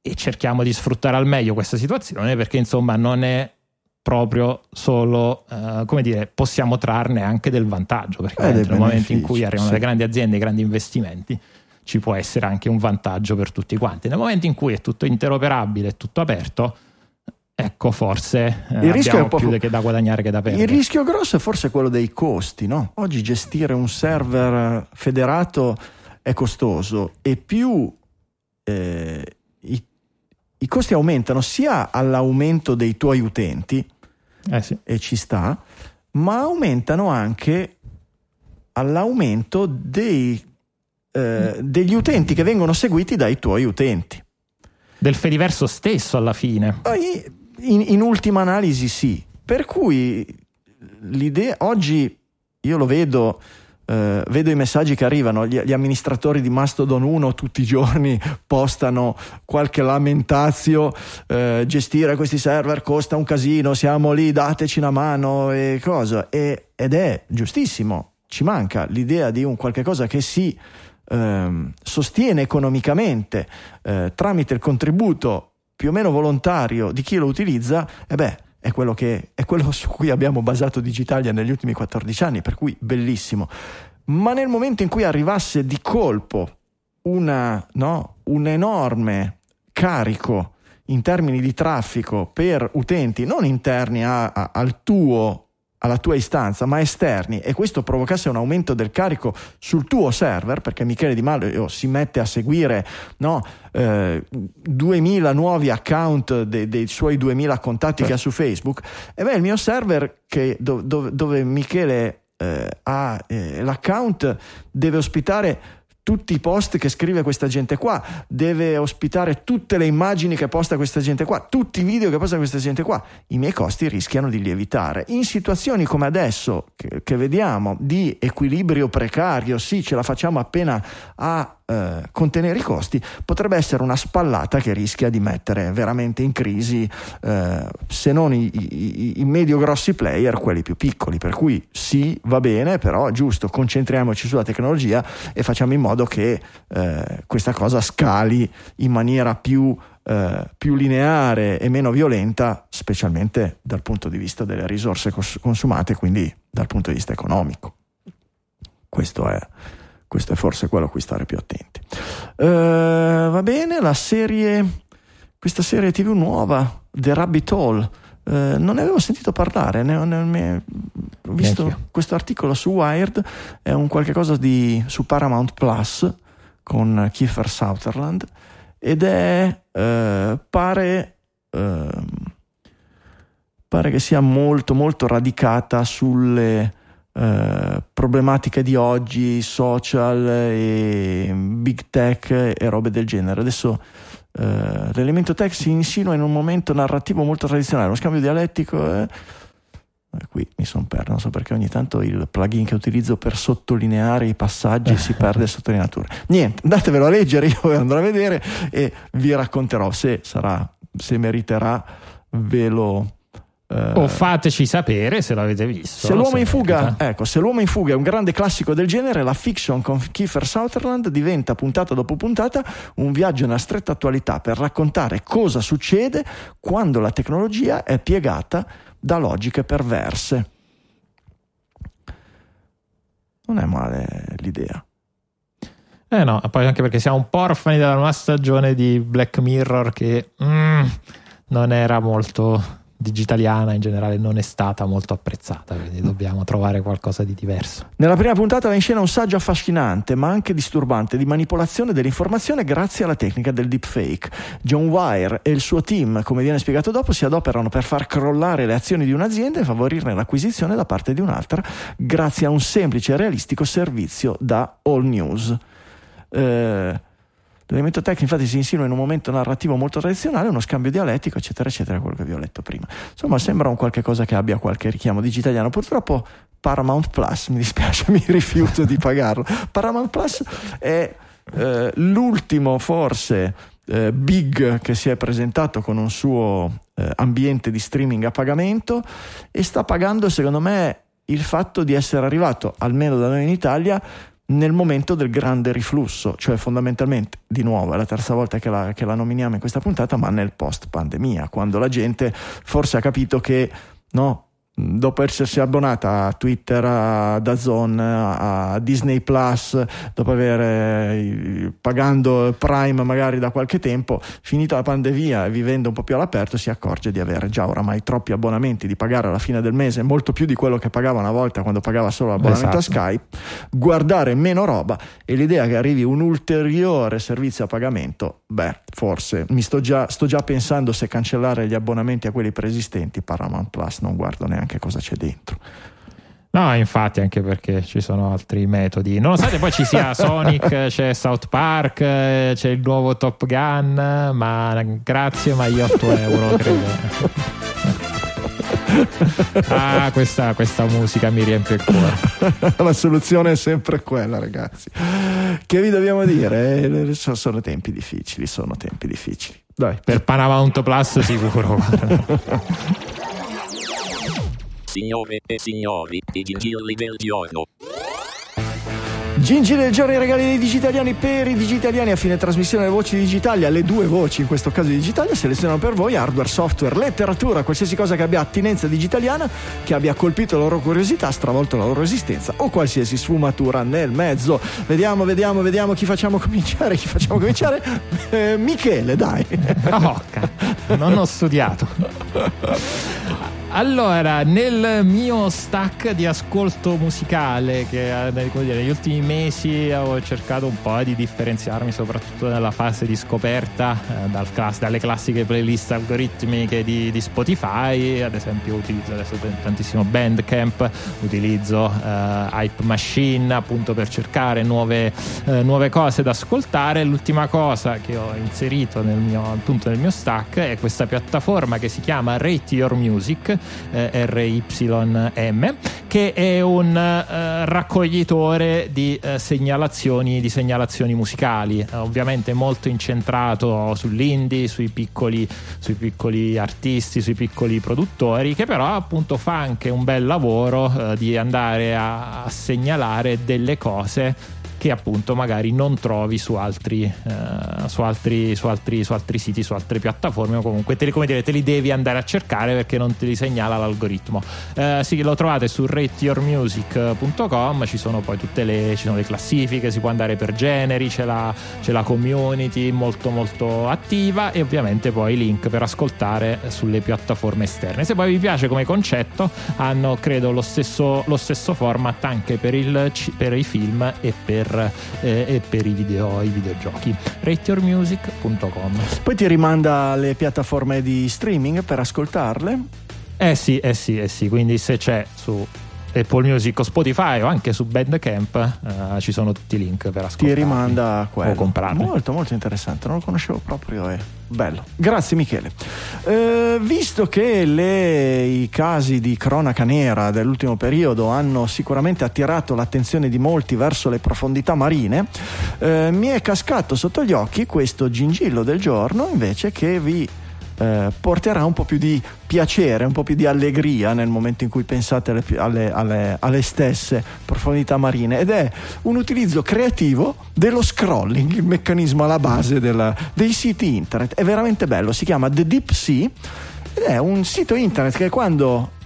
S3: e cerchiamo di sfruttare al meglio questa situazione perché insomma non è proprio solo, eh, come dire, possiamo trarne anche del vantaggio perché eh, nel momento in cui arrivano sì. le grandi aziende, i grandi investimenti, ci può essere anche un vantaggio per tutti quanti. Nel momento in cui è tutto interoperabile, è tutto aperto, ecco forse eh, il rischio è più che da guadagnare che da perdere.
S1: Il rischio grosso è forse quello dei costi, no? Oggi gestire un server federato è costoso e più eh, i, i, costi aumentano sia all'aumento dei tuoi utenti,
S3: eh sì.
S1: e ci sta, ma aumentano anche all'aumento dei eh, degli utenti che vengono seguiti dai tuoi utenti.
S3: Del Fediverso stesso alla fine.
S1: In, in ultima analisi sì. Per cui l'idea, oggi io lo vedo, eh, vedo i messaggi che arrivano, gli, gli, amministratori di Mastodon 1 tutti i giorni postano qualche lamentazio, eh, gestire questi server costa un casino, siamo lì, dateci una mano e cosa. E, ed è giustissimo, ci manca l'idea di un qualche cosa che si ehm, sostiene economicamente eh, tramite il contributo più o meno volontario di chi lo utilizza, e beh, è quello, che, è quello su cui abbiamo basato Digitalia negli ultimi 14 anni, per cui bellissimo. Ma nel momento in cui arrivasse di colpo una, no, un enorme carico in termini di traffico per utenti non interni a, a, al tuo alla tua istanza, ma esterni, e questo provocasse un aumento del carico sul tuo server, perché Michele Di Maio si mette a seguire no, eh, 2000 nuovi account de, dei suoi 2000 contatti sì. che ha su Facebook, e beh, il mio server che, do, do, dove Michele eh, ha eh, l'account deve ospitare tutti i post che scrive questa gente qua, deve ospitare tutte le immagini che posta questa gente qua, tutti i video che posta questa gente qua, i miei costi rischiano di lievitare. In situazioni come adesso, che, che vediamo, di equilibrio precario, sì, ce la facciamo appena a eh, contenere i costi potrebbe essere una spallata che rischia di mettere veramente in crisi eh, se non i, i, i medio-grossi player, quelli più piccoli. Per cui sì, va bene, però giusto, concentriamoci sulla tecnologia e facciamo in modo che eh, questa cosa scali in maniera più, eh, più lineare e meno violenta, specialmente dal punto di vista delle risorse cons- consumate, quindi dal punto di vista economico. Questo è questo è forse quello a cui stare più attenti. Uh, va bene, la serie, questa serie TV nuova, The Rabbit Hole, uh, non ne avevo sentito parlare, ne, ne, ne, ho visto questo articolo su Wired, è un qualche cosa di, su Paramount Plus con Kiefer Sutherland ed è eh, pare, eh, pare che sia molto molto radicata sulle eh, problematiche di oggi, social e big tech e robe del genere. Adesso eh, l'elemento tech si insinua in un momento narrativo molto tradizionale, uno scambio dialettico. Eh, eh, qui mi sono perso, non so perché ogni tanto il plugin che utilizzo per sottolineare i passaggi si perde sottolineatura. Niente, andatevelo a leggere, io andrò a vedere e vi racconterò se sarà, se meriterà, ve lo,
S3: eh, o fateci sapere se l'avete visto.
S1: Se l'uomo, in fuga, ecco, se l'uomo in fuga è un grande classico del genere, la fiction con Kiefer Sutherland diventa puntata dopo puntata un viaggio nella stretta attualità per raccontare cosa succede quando la tecnologia è piegata da logiche perverse. Non è male l'idea.
S3: Eh no, poi anche perché siamo un po' orfani della nuova stagione di Black Mirror che mm, non era molto digitaliana in generale non è stata molto apprezzata, quindi dobbiamo trovare qualcosa di diverso.
S1: Nella prima puntata va in scena un saggio affascinante, ma anche disturbante, di manipolazione dell'informazione grazie alla tecnica del deepfake. John Wire e il suo team, come viene spiegato dopo, si adoperano per far crollare le azioni di un'azienda e favorirne l'acquisizione da parte di un'altra grazie a un semplice e realistico servizio da All News. Eh, L'elemento tecnico infatti si insinua in un momento narrativo molto tradizionale, uno scambio dialettico, eccetera, eccetera, quello che vi ho letto prima. Insomma, sembra un qualche cosa che abbia qualche richiamo digitaliano. Purtroppo Paramount Plus, mi dispiace, mi rifiuto di pagarlo. Paramount Plus è eh, l'ultimo forse eh, big che si è presentato con un suo eh, ambiente di streaming a pagamento e sta pagando secondo me il fatto di essere arrivato, almeno da noi in Italia, nel momento del grande riflusso, cioè fondamentalmente, di nuovo, è la terza volta che la, che la nominiamo in questa puntata, ma nel post pandemia, quando la gente forse ha capito che no, dopo essersi abbonata a Twitter, a Dazon, a Disney Plus, dopo aver pagando Prime magari da qualche tempo, finita la pandemia e vivendo un po' più all'aperto, si accorge di avere già oramai troppi abbonamenti, di pagare alla fine del mese molto più di quello che pagava una volta quando pagava solo l'abbonamento esatto. a Skype, guardare meno roba e l'idea che arrivi un ulteriore servizio a pagamento, beh, forse mi sto già, sto già pensando se cancellare gli abbonamenti a quelli preesistenti, Paramount Plus non guardo neanche neanche cosa c'è dentro.
S3: No, infatti, anche perché ci sono altri metodi. Nonostante poi ci sia Sonic, c'è South Park, c'è il nuovo Top Gun, ma grazie, ma io 8 euro credo. ah, questa, questa, musica mi riempie il cuore.
S1: La soluzione è sempre quella, ragazzi. Che vi dobbiamo dire? Eh, sono tempi difficili, sono tempi difficili. Dai.
S3: Per Paramount Plus sicuro.
S1: Signore e signori, i gingilli del giorno. Gingilli del giorno, i regali dei digitaliani per i digitaliani a fine trasmissione delle voci digitali, alle due voci in questo caso digitali, selezionano per voi hardware, software, letteratura, qualsiasi cosa che abbia attinenza digitaliana, che abbia colpito la loro curiosità, stravolto la loro esistenza o qualsiasi sfumatura nel mezzo. Vediamo, vediamo, vediamo chi facciamo cominciare, chi facciamo cominciare? Eh, Michele, dai.
S3: Oh, non ho studiato. Allora, nel mio stack di ascolto musicale, che eh, dire, negli ultimi mesi ho cercato un po' di differenziarmi, soprattutto nella fase di scoperta eh, dal class- dalle classiche playlist algoritmiche di, di, Spotify. Ad esempio, utilizzo adesso tantissimo Bandcamp, utilizzo eh, Hype Machine appunto per cercare nuove, eh, nuove, cose da ascoltare. L'ultima cosa che ho inserito nel mio, appunto nel mio stack è questa piattaforma che si chiama Rate Your Music eh, RYM, che è un eh, raccoglitore di, eh, segnalazioni, di segnalazioni musicali, eh, ovviamente molto incentrato sull'indie, sui piccoli, sui piccoli artisti, sui piccoli produttori, che però appunto fa anche un bel lavoro eh, di andare a, a segnalare delle cose che appunto magari non trovi su altri, eh, su altri, su altri, su altri siti, su altre piattaforme o comunque te li, come dire, te li devi andare a cercare perché non te li segnala l'algoritmo. Eh, sì, lo trovate su rateyourmusic.com, ci sono poi tutte le, sono le classifiche, si può andare per generi, c'è la, c'è la community molto molto attiva e ovviamente poi link per ascoltare sulle piattaforme esterne. Se poi vi piace come concetto, hanno credo lo stesso, lo stesso format anche per, il, per i film e per VR eh, e per i, video, i videogiochi. rateyourmusic.com
S1: Poi ti rimanda alle piattaforme di streaming per ascoltarle.
S3: Eh sì, eh sì, eh sì, quindi se c'è su Apple Music o Spotify o anche su Bandcamp eh, ci sono tutti i link per ascoltare.
S1: Ti rimanda a quello.
S3: O comprarli.
S1: Molto, molto interessante, non lo conoscevo proprio. È bello. Grazie Michele. Eh, visto che le, i casi di cronaca nera dell'ultimo periodo hanno sicuramente attirato l'attenzione di molti verso le profondità marine, eh, mi è cascato sotto gli occhi questo gingillo del giorno invece che vi eh, porterà un po' più di piacere, un po' più di allegria nel momento in cui pensate alle, alle, alle, alle stesse profondità marine ed è un utilizzo creativo dello scrolling, il meccanismo alla base della, dei siti internet. È veramente bello, si chiama The Deep Sea ed è un sito internet che quando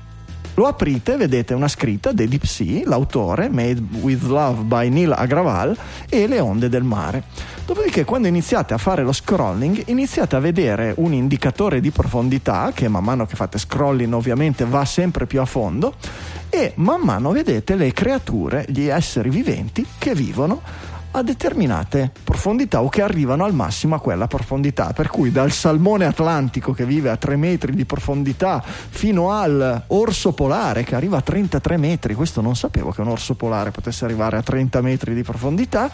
S1: lo aprite, vedete una scritta The Deep Sea, l'autore, Made with Love by Neil Agraval e le onde del mare. Dopodiché quando iniziate a fare lo scrolling iniziate a vedere un indicatore di profondità che man mano che fate scrolling ovviamente va sempre più a fondo e man mano vedete le creature, gli esseri viventi che vivono a determinate profondità o che arrivano al massimo a quella profondità. Per cui dal salmone atlantico che vive a 3 metri di profondità fino al orso polare che arriva a 33 metri, questo non sapevo che un orso polare potesse arrivare a 30 metri di profondità,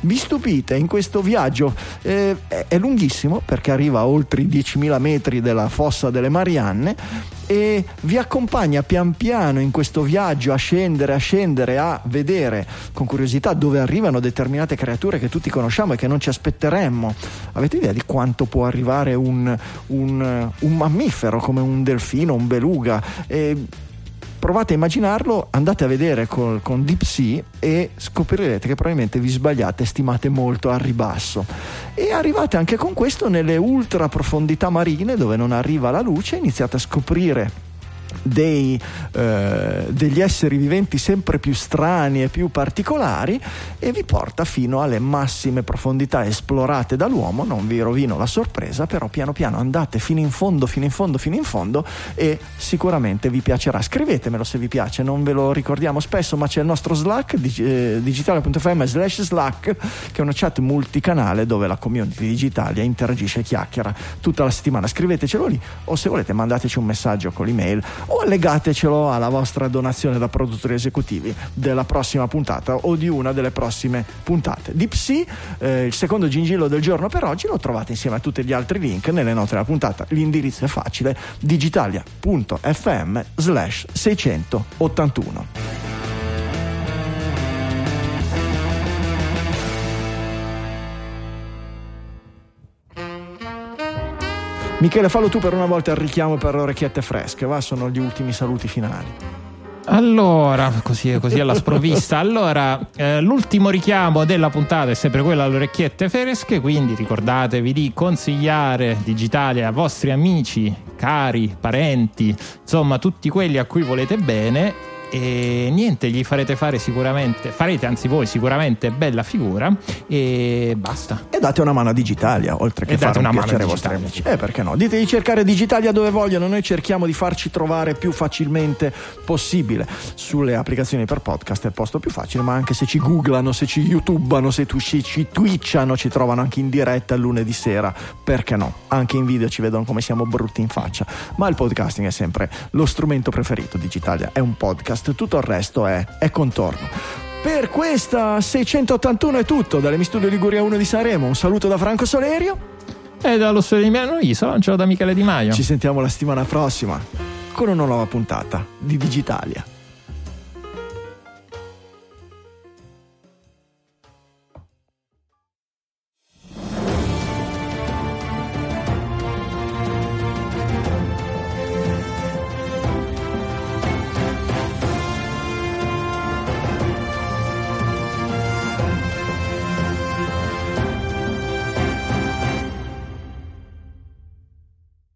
S1: vi stupite in questo viaggio, eh, è lunghissimo perché arriva a oltre i 10.000 metri della fossa delle Marianne e vi accompagna pian piano in questo viaggio a scendere, a scendere, a vedere con curiosità dove arrivano determinate creature che tutti conosciamo e che non ci aspetteremmo. Avete idea di quanto può arrivare un, un, un mammifero come un delfino, un beluga? E provate a immaginarlo, andate a vedere col, con Deep Sea e scoprirete che probabilmente vi sbagliate, stimate molto al ribasso. E arrivate anche con questo nelle ultra profondità marine dove non arriva la luce, iniziate a scoprire dei, eh, degli esseri viventi sempre più strani e più particolari e vi porta fino alle massime profondità esplorate dall'uomo. Non vi rovino la sorpresa, però piano piano andate fino in fondo, fino in fondo, fino in fondo e sicuramente vi piacerà. Scrivetemelo se vi piace, non ve lo ricordiamo spesso, ma c'è il nostro Slack, dig- eh, digitale.fm slash Slack, che è una chat multicanale dove la community digitalia interagisce e chiacchiera tutta la settimana. Scrivetecelo lì o se volete mandateci un messaggio con l'email o legatecelo alla vostra donazione da produttori esecutivi della prossima puntata o di una delle prossime puntate. Deep Sea, eh, il secondo gingillo del giorno per oggi, lo trovate insieme a tutti gli altri link nelle note della puntata. L'indirizzo è facile, digitalia.fm slash 681. Michele, fallo tu per una volta il richiamo per orecchiette fresche, va? Sono gli ultimi saluti finali.
S3: Allora, così, così alla sprovvista. Allora, eh, l'ultimo richiamo della puntata è sempre quello alle orecchiette fresche, quindi ricordatevi di consigliare Digitale a vostri amici, cari, parenti, insomma tutti quelli a cui volete bene e niente, gli farete fare sicuramente, farete anzi voi sicuramente bella figura e basta.
S1: E date una mano a Digitalia, oltre che e fare una un piacere ai vostri amici. Eh, perché no? Dite di cercare Digitalia dove vogliono, noi cerchiamo di farci trovare più facilmente possibile. Sulle applicazioni per podcast è il posto più facile, ma anche se ci googlano, se ci youtubano, se tu, ci, ci twitchano, ci trovano anche in diretta lunedì sera, perché no? Anche in video ci vedono come siamo brutti in faccia. Ma il podcasting è sempre lo strumento preferito. Digitalia è un podcast podcast, tutto il resto è, è contorno. Per questa 681 è tutto, dalle Studio Liguria 1 di Sanremo, un saluto da Franco Solerio.
S3: E dallo studio di Milano Isola, ciao da Michele Di Maio.
S1: Ci sentiamo la settimana prossima con una nuova puntata di Digitalia.